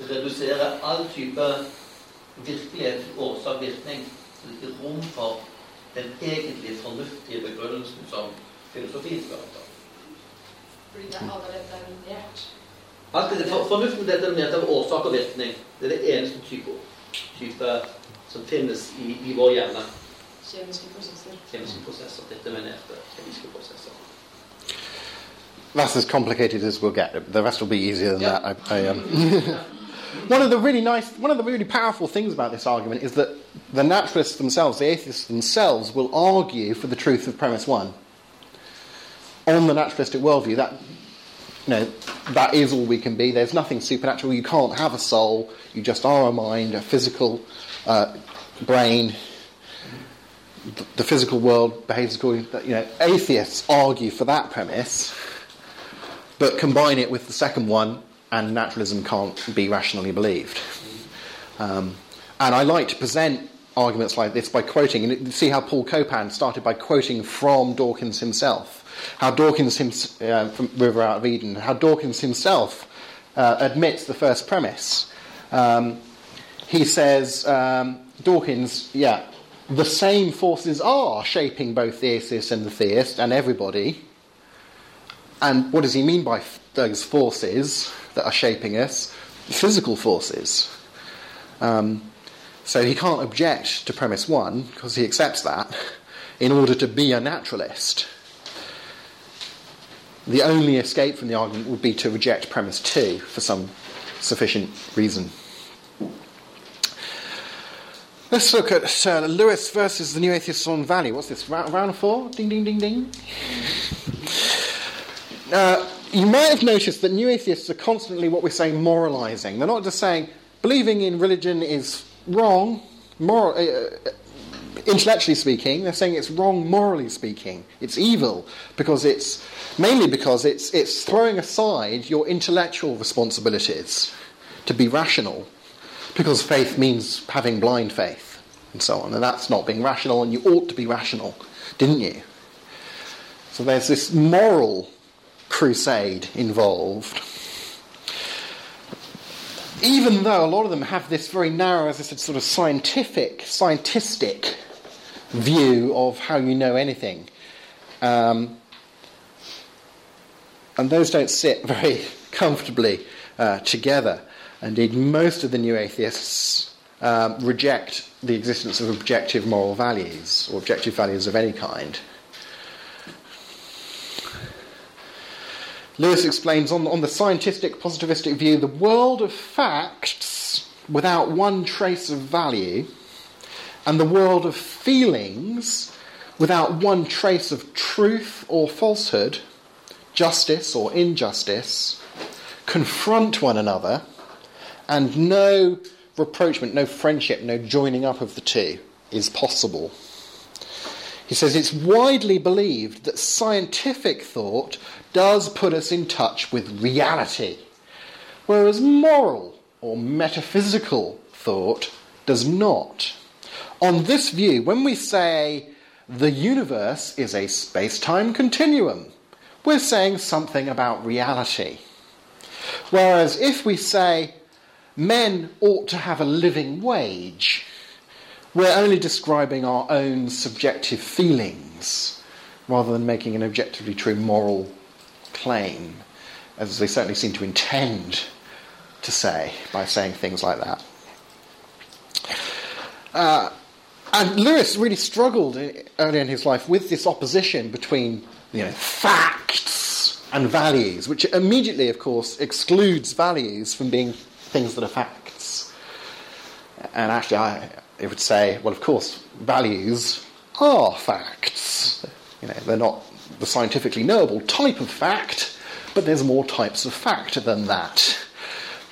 reduserer all type virkelighet til årsak-virkning. Så det er ikke rom for den egentlig fornuftige begrunnelsen som filosofien skal ha. Fordi det er allerede definert. Alt det, for, fornuften er determinert av årsak og virkning. Det er det eneste type, type som finnes i, i vår hjerne. Kjemiske prosesser. Kjemiske prosesser. Determinerte kjemiske prosesser. That's as complicated as we'll get. The rest will be easier than Yeah. that. I, I, um, *laughs* one of the really nice, one of the really powerful things about this argument is that the naturalists themselves, the atheists themselves, will argue for the truth of premise one. On the naturalistic worldview, that you know, that is all we can be. There's nothing supernatural. You can't have a soul. You just are a mind, a physical uh, brain. The, physical world behaves according. That you know, atheists argue for that premise but combine it with the second one, and naturalism can't be rationally believed. Um, and I like to present arguments like this by quoting, and see how Paul Copan started by quoting from Dawkins himself, how Dawkins himself, uh, from River Out of Eden, how Dawkins himself uh, admits the first premise. Um, he says, um, Dawkins, yeah, the same forces are shaping both the atheist and the theist and everybody. And what does he mean by f- those forces that are shaping us? Physical forces. Um, so he can't object to premise one because he accepts that in order to be a naturalist. The only escape from the argument would be to reject premise two for some sufficient reason. Let's look at uh, Lewis versus the New Atheists on Valley. What's this? Round, round four? Ding, ding, ding, ding. Uh, you may have noticed that new atheists are constantly what we say moralizing. They're not just saying believing in religion is wrong, moral, uh, intellectually speaking. They're saying it's wrong morally speaking. It's evil because it's mainly because it's it's throwing aside your intellectual responsibilities to be rational, because faith means having blind faith and so on, and that's not being rational. And you ought to be rational, didn't you? So there's this moral crusade involved. Even though a lot of them have this very narrow, as I said, sort of scientific, scientistic view of how you know anything. Um, and those don't sit *laughs* very comfortably uh, together. Indeed, most of the new atheists um, reject the existence of objective moral values or objective values of any kind. Lewis explains on, on the scientific positivistic view, the world of facts without one trace of value, and the world of feelings without one trace of truth or falsehood, justice or injustice, confront one another, and no rapprochement, no friendship, no joining up of the two is possible. He says it's widely believed that scientific thought does put us in touch with reality, whereas moral or metaphysical thought does not. On this view, when we say the universe is a space time continuum, we're saying something about reality. Whereas if we say men ought to have a living wage, we're only describing our own subjective feelings rather than making an objectively true moral claim, as they certainly seem to intend to say by saying things like that. Uh, and Lewis really struggled early in his life with this opposition between you know, facts and values, which immediately, of course, excludes values from being things that are facts. And actually, I, I would say, well, of course, values are facts. You know, they're not the scientifically knowable type of fact, but there's more types of fact than that.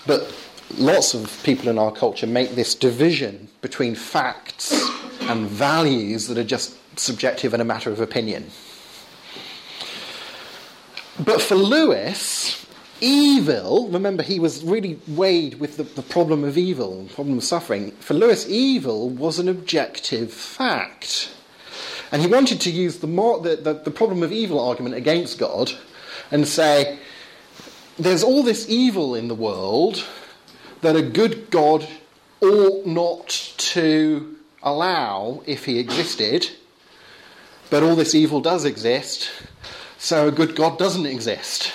But lots of people in our culture make this division between facts and values that are just subjective and a matter of opinion. But for Lewis, evil, remember he was really weighed with the, the problem of evil, the problem of suffering. For Lewis, evil was an objective fact. And he wanted to use the, more, the, the, the problem of evil argument against God and say, there's all this evil in the world that a good God ought not to allow if he existed, but all this evil does exist, so a good God doesn't exist.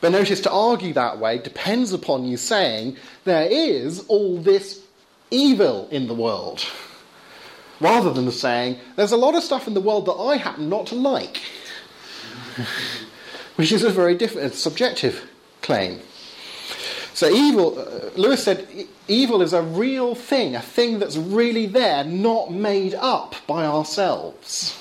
But notice to argue that way depends upon you saying there is all this evil in the world, rather than saying there's a lot of stuff in the world that I happen not to like, *laughs* which is a very different, subjective claim. So evil, uh, Lewis said, evil is a real thing, a thing that's really there, not made up by ourselves.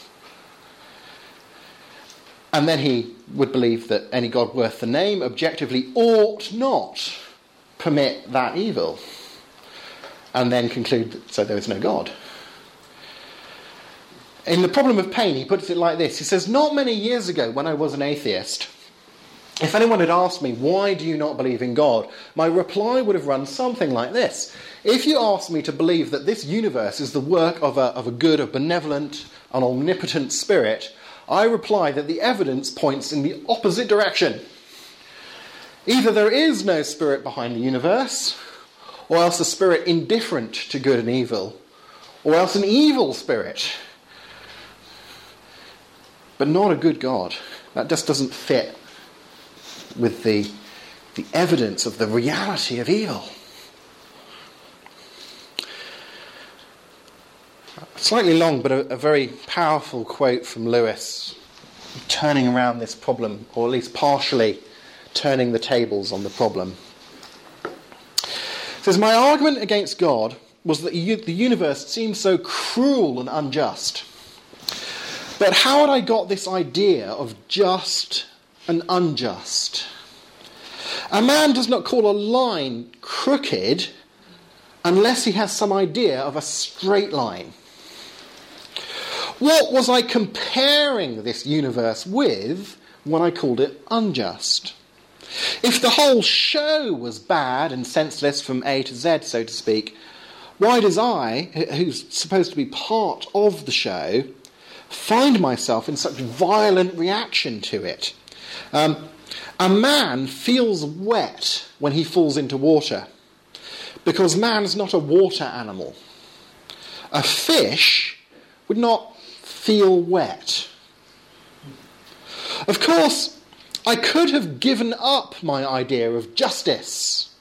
And then he would believe that any God worth the name objectively ought not permit that evil. And then conclude that so there is no God. In The Problem of Pain, he puts it like this He says, Not many years ago, when I was an atheist, if anyone had asked me, why do you not believe in God? My reply would have run something like this. If you ask me to believe that this universe is the work of a, of a good, a benevolent, an omnipotent spirit, I reply that the evidence points in the opposite direction. Either there is no spirit behind the universe, or else a spirit indifferent to good and evil, or else an evil spirit, but not a good God. That just doesn't fit with the, the evidence of the reality of evil. Slightly long, but a, a very powerful quote from Lewis, turning around this problem, or at least partially turning the tables on the problem. It says, My argument against God was that the universe seemed so cruel and unjust. But how had I got this idea of just and unjust? A man does not call a line crooked unless he has some idea of a straight line. What was I comparing this universe with when I called it unjust? If the whole show was bad and senseless from A to Z, so to speak, why does I, who's supposed to be part of the show, find myself in such violent reaction to it? Um, a man feels wet when he falls into water because man's not a water animal. A fish would not feel wet. Of course, I could have given up my idea of justice,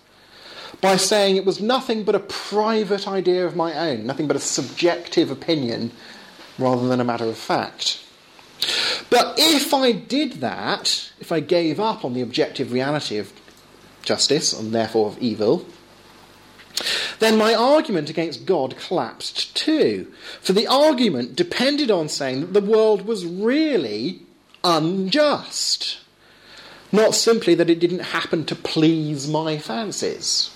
by saying it was nothing but a private idea of my own, nothing but a subjective opinion rather than a matter of fact. But if I did that, if I gave up on the objective reality of justice and therefore of evil, then my argument against God collapsed too. For the argument depended on saying that the world was really unjust, not simply that it didn't happen to please my fancies.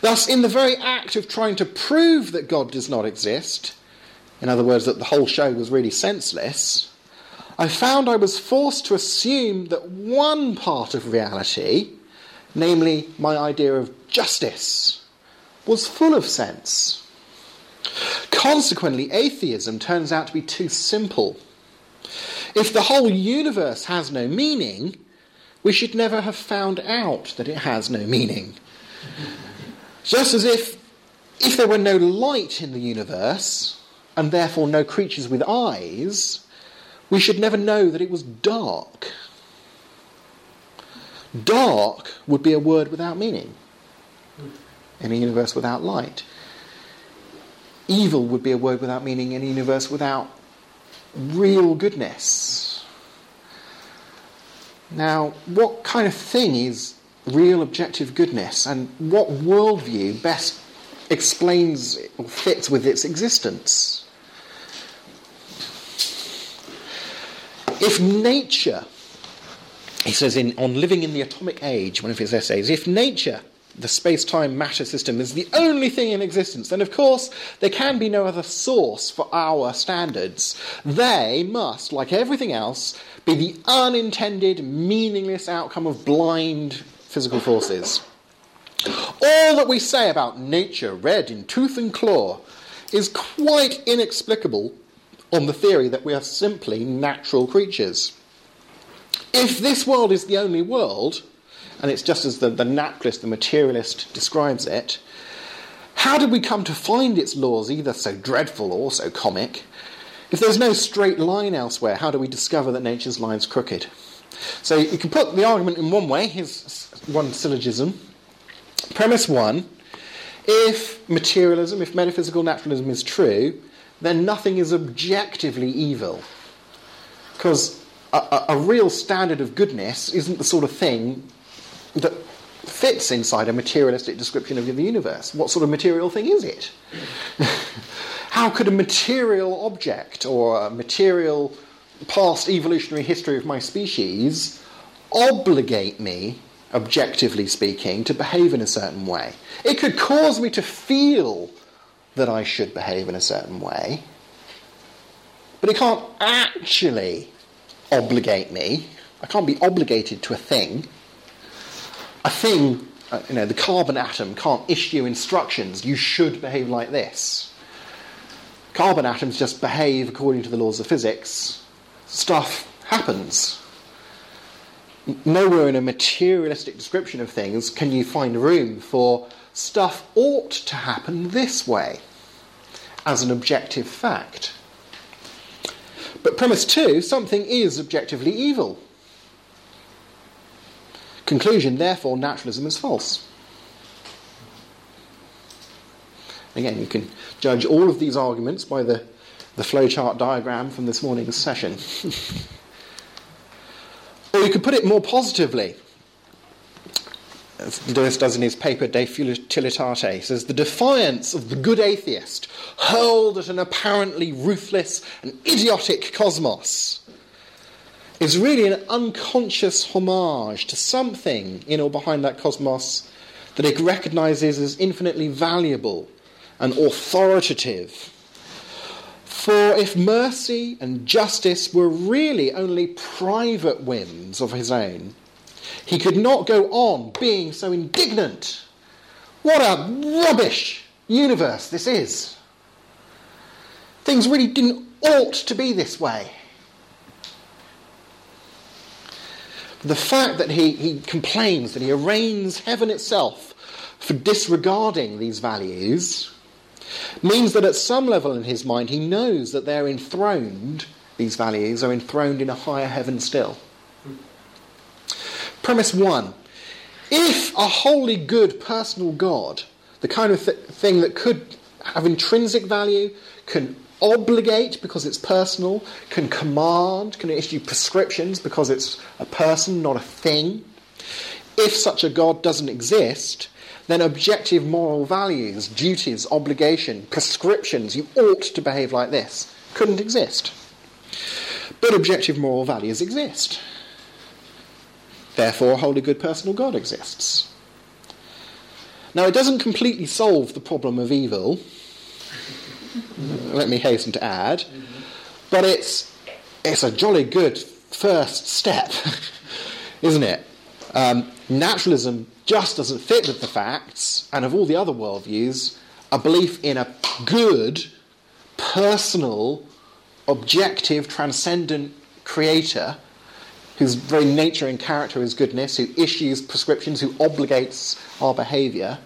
Thus, in the very act of trying to prove that God does not exist, in other words, that the whole show was really senseless, I found I was forced to assume that one part of reality, namely my idea of justice, was full of sense. Consequently, atheism turns out to be too simple. If the whole universe has no meaning, we should never have found out that it has no meaning. Just as if, if there were no light in the universe, and therefore no creatures with eyes, we should never know that it was dark. Dark would be a word without meaning in a universe without light. Evil would be a word without meaning in a universe without real goodness. Now, what kind of thing is real objective goodness, and what worldview best explains or fits with its existence? If nature, he says in On Living in the Atomic Age, one of his essays, if nature the space time matter system is the only thing in existence, then of course there can be no other source for our standards. They must, like everything else, be the unintended, meaningless outcome of blind physical forces. All that we say about nature, red in tooth and claw, is quite inexplicable on the theory that we are simply natural creatures. If this world is the only world, and it's just as the, the naturalist, the materialist describes it, how did we come to find its laws either so dreadful or so comic? If there's no straight line elsewhere, how do we discover that nature's line's crooked? So you can put the argument in one way, here's one syllogism. Premise one if materialism, if metaphysical naturalism is true, then nothing is objectively evil. Because a, a, a, real standard of goodness isn't the sort of thing that fits inside a materialistic description of the universe. What sort of material thing is it? *laughs* How could a material object or a material past evolutionary history of my species obligate me, objectively speaking, to behave in a certain way? It could cause me to feel that I should behave in a certain way, but it can't actually obligate me. I can't be obligated to a thing a thing, uh, you know, the carbon atom can't issue instructions, you should behave like this. Carbon atoms just behave according to the laws of physics. Stuff happens. Nowhere in a materialistic description of things can you find room for stuff ought to happen this way as an objective fact. But premise two, something is objectively evil. Conclusion, therefore, naturalism is false. Again, you can judge all of these arguments by the, the flowchart diagram from this morning's session. *laughs* or you could put it more positively. As Lewis does in his paper De Futilitate, says, The defiance of the good atheist hurled at an apparently ruthless and idiotic cosmos is really an unconscious homage to something in or behind that cosmos that it recognizes as infinitely valuable and authoritative. For if mercy and justice were really only private whims of his own, he could not go on being so indignant. What a rubbish universe this is! Things really didn't ought to be this way. The fact that he, he complains, that he arraigns heaven itself for disregarding these values, means that at some level in his mind he knows that they're enthroned, these values are enthroned in a higher heaven still. Premise one If a holy, good, personal God, the kind of th- thing that could have intrinsic value, can obligate because it's personal, can command, can issue prescriptions because it's a person, not a thing, if such a God doesn't exist, then objective moral values, duties, obligation, prescriptions, you ought to behave like this, couldn't exist. But objective moral values exist. Therefore, a holy, good, personal God exists. Now, it doesn't completely solve the problem of evil, *laughs* let me hasten to add, but it's, it's a jolly good first step, *laughs* isn't it? Um, naturalism just doesn't fit with the facts, and of all the other worldviews, a belief in a good, personal, objective, transcendent creator whose very nature and character is goodness, who issues prescriptions, who obligates our behaviour,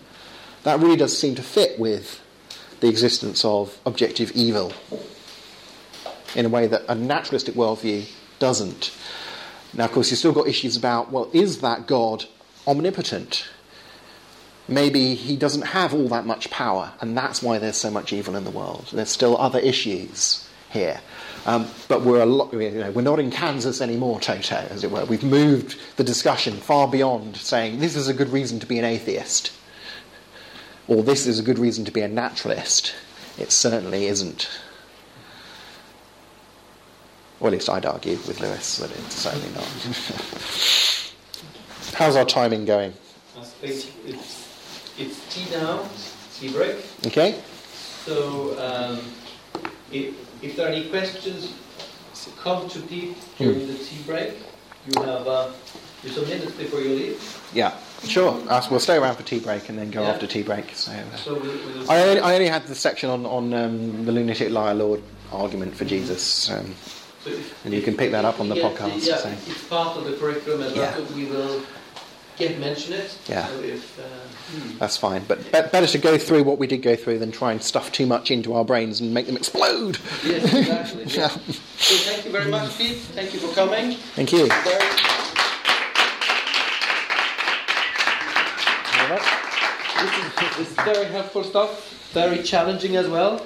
that really does seem to fit with the existence of objective evil in a way that a naturalistic worldview doesn't. Now, of course, you've still got issues about well, is that God omnipotent? Maybe he doesn't have all that much power, and that's why there's so much evil in the world. There's still other issues here. Um, but we're, a you know, we're not in Kansas anymore, Toto, as it were. We've moved the discussion far beyond saying this is a good reason to be an atheist, or this is a good reason to be a naturalist. It certainly isn't. Or at least I'd argue with Lewis that it's certainly not. *laughs* How's our timing going? It's, it's tea now, tea break. Okay? So um, if, if there are any questions, come to Pete during the tea break. You have uh, you some minutes before you leave. Yeah, sure. Uh, we'll stay around for tea break and then go Yeah. after tea break. So, uh, So we'll, we'll I, only, I only had the section on, on um, the lunatic liar lord argument for Jesus. Um, so if- and you can pick that up on the we podcast, yeah, so. it's part of the curriculum as well. Yeah. We will get mention it. Yeah. So if, uh, hmm. that's fine. But be- better to go through what we did go through than try and stuff too much into our brains and make them explode. Yes, exactly. *laughs* Yeah. So thank you very much, Pete. Thank you for coming. Thank you. Very, this, is, this is very helpful stuff. Very challenging as well,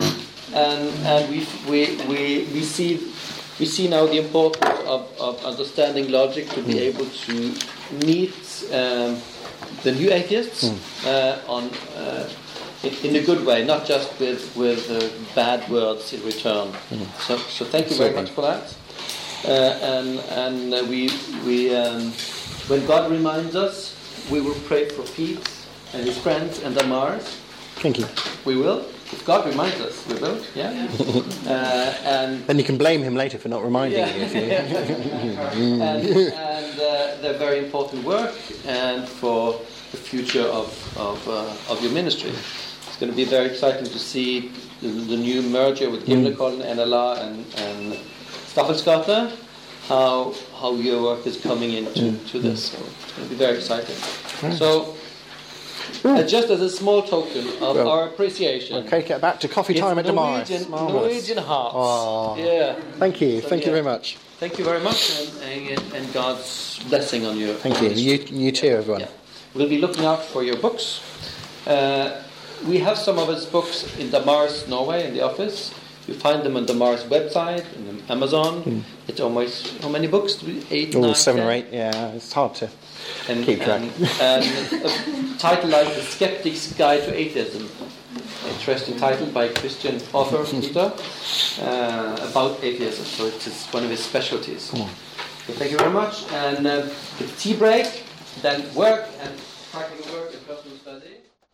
and and we we we, we see we see now the importance of, of understanding logic to be able to meet um, the new atheists uh, on. Uh, in, in a good way, not just with with uh, bad words in return. So, so thank you very much for that. Uh, and and uh, we we um, when God reminds us, we will pray for Pete and his friends and Mars. Thank you. We will. If God reminds us, we will. Yeah. *laughs* uh, and Then you can blame him later for not reminding Yeah. you. If you *laughs* and, and uh, they're very important work and for the future of of, uh, of your ministry. It's going to be very exciting to see the, the new merger with Gimlekollen, NLR, and, and Staffelsgata, how how your work is coming into to this. So it's going to be very exciting. So. Uh, just as a small token of Well, our appreciation, okay, get back to coffee time at. Norwegian, Marvellous. Norwegian hearts. Yeah. Thank you. So, Thank you very much. Thank you very much, and, and, and God's blessing on you. Thank you. You, you too, everyone. Yeah. We'll be looking out for your books. Uh, we have some of his books in Damaris, Norway, in the office. You find them on Damaris website and on Amazon. It's almost how many books? Eight, Oh, nine, seven or eight. Yeah, it's hard to. And, Keep track. And, and a title like The Skeptic's Guide to Atheism. Interesting title by Christian author Peter uh, about atheism. So it is one of his specialties. So thank you very much. And uh, tea break, then work and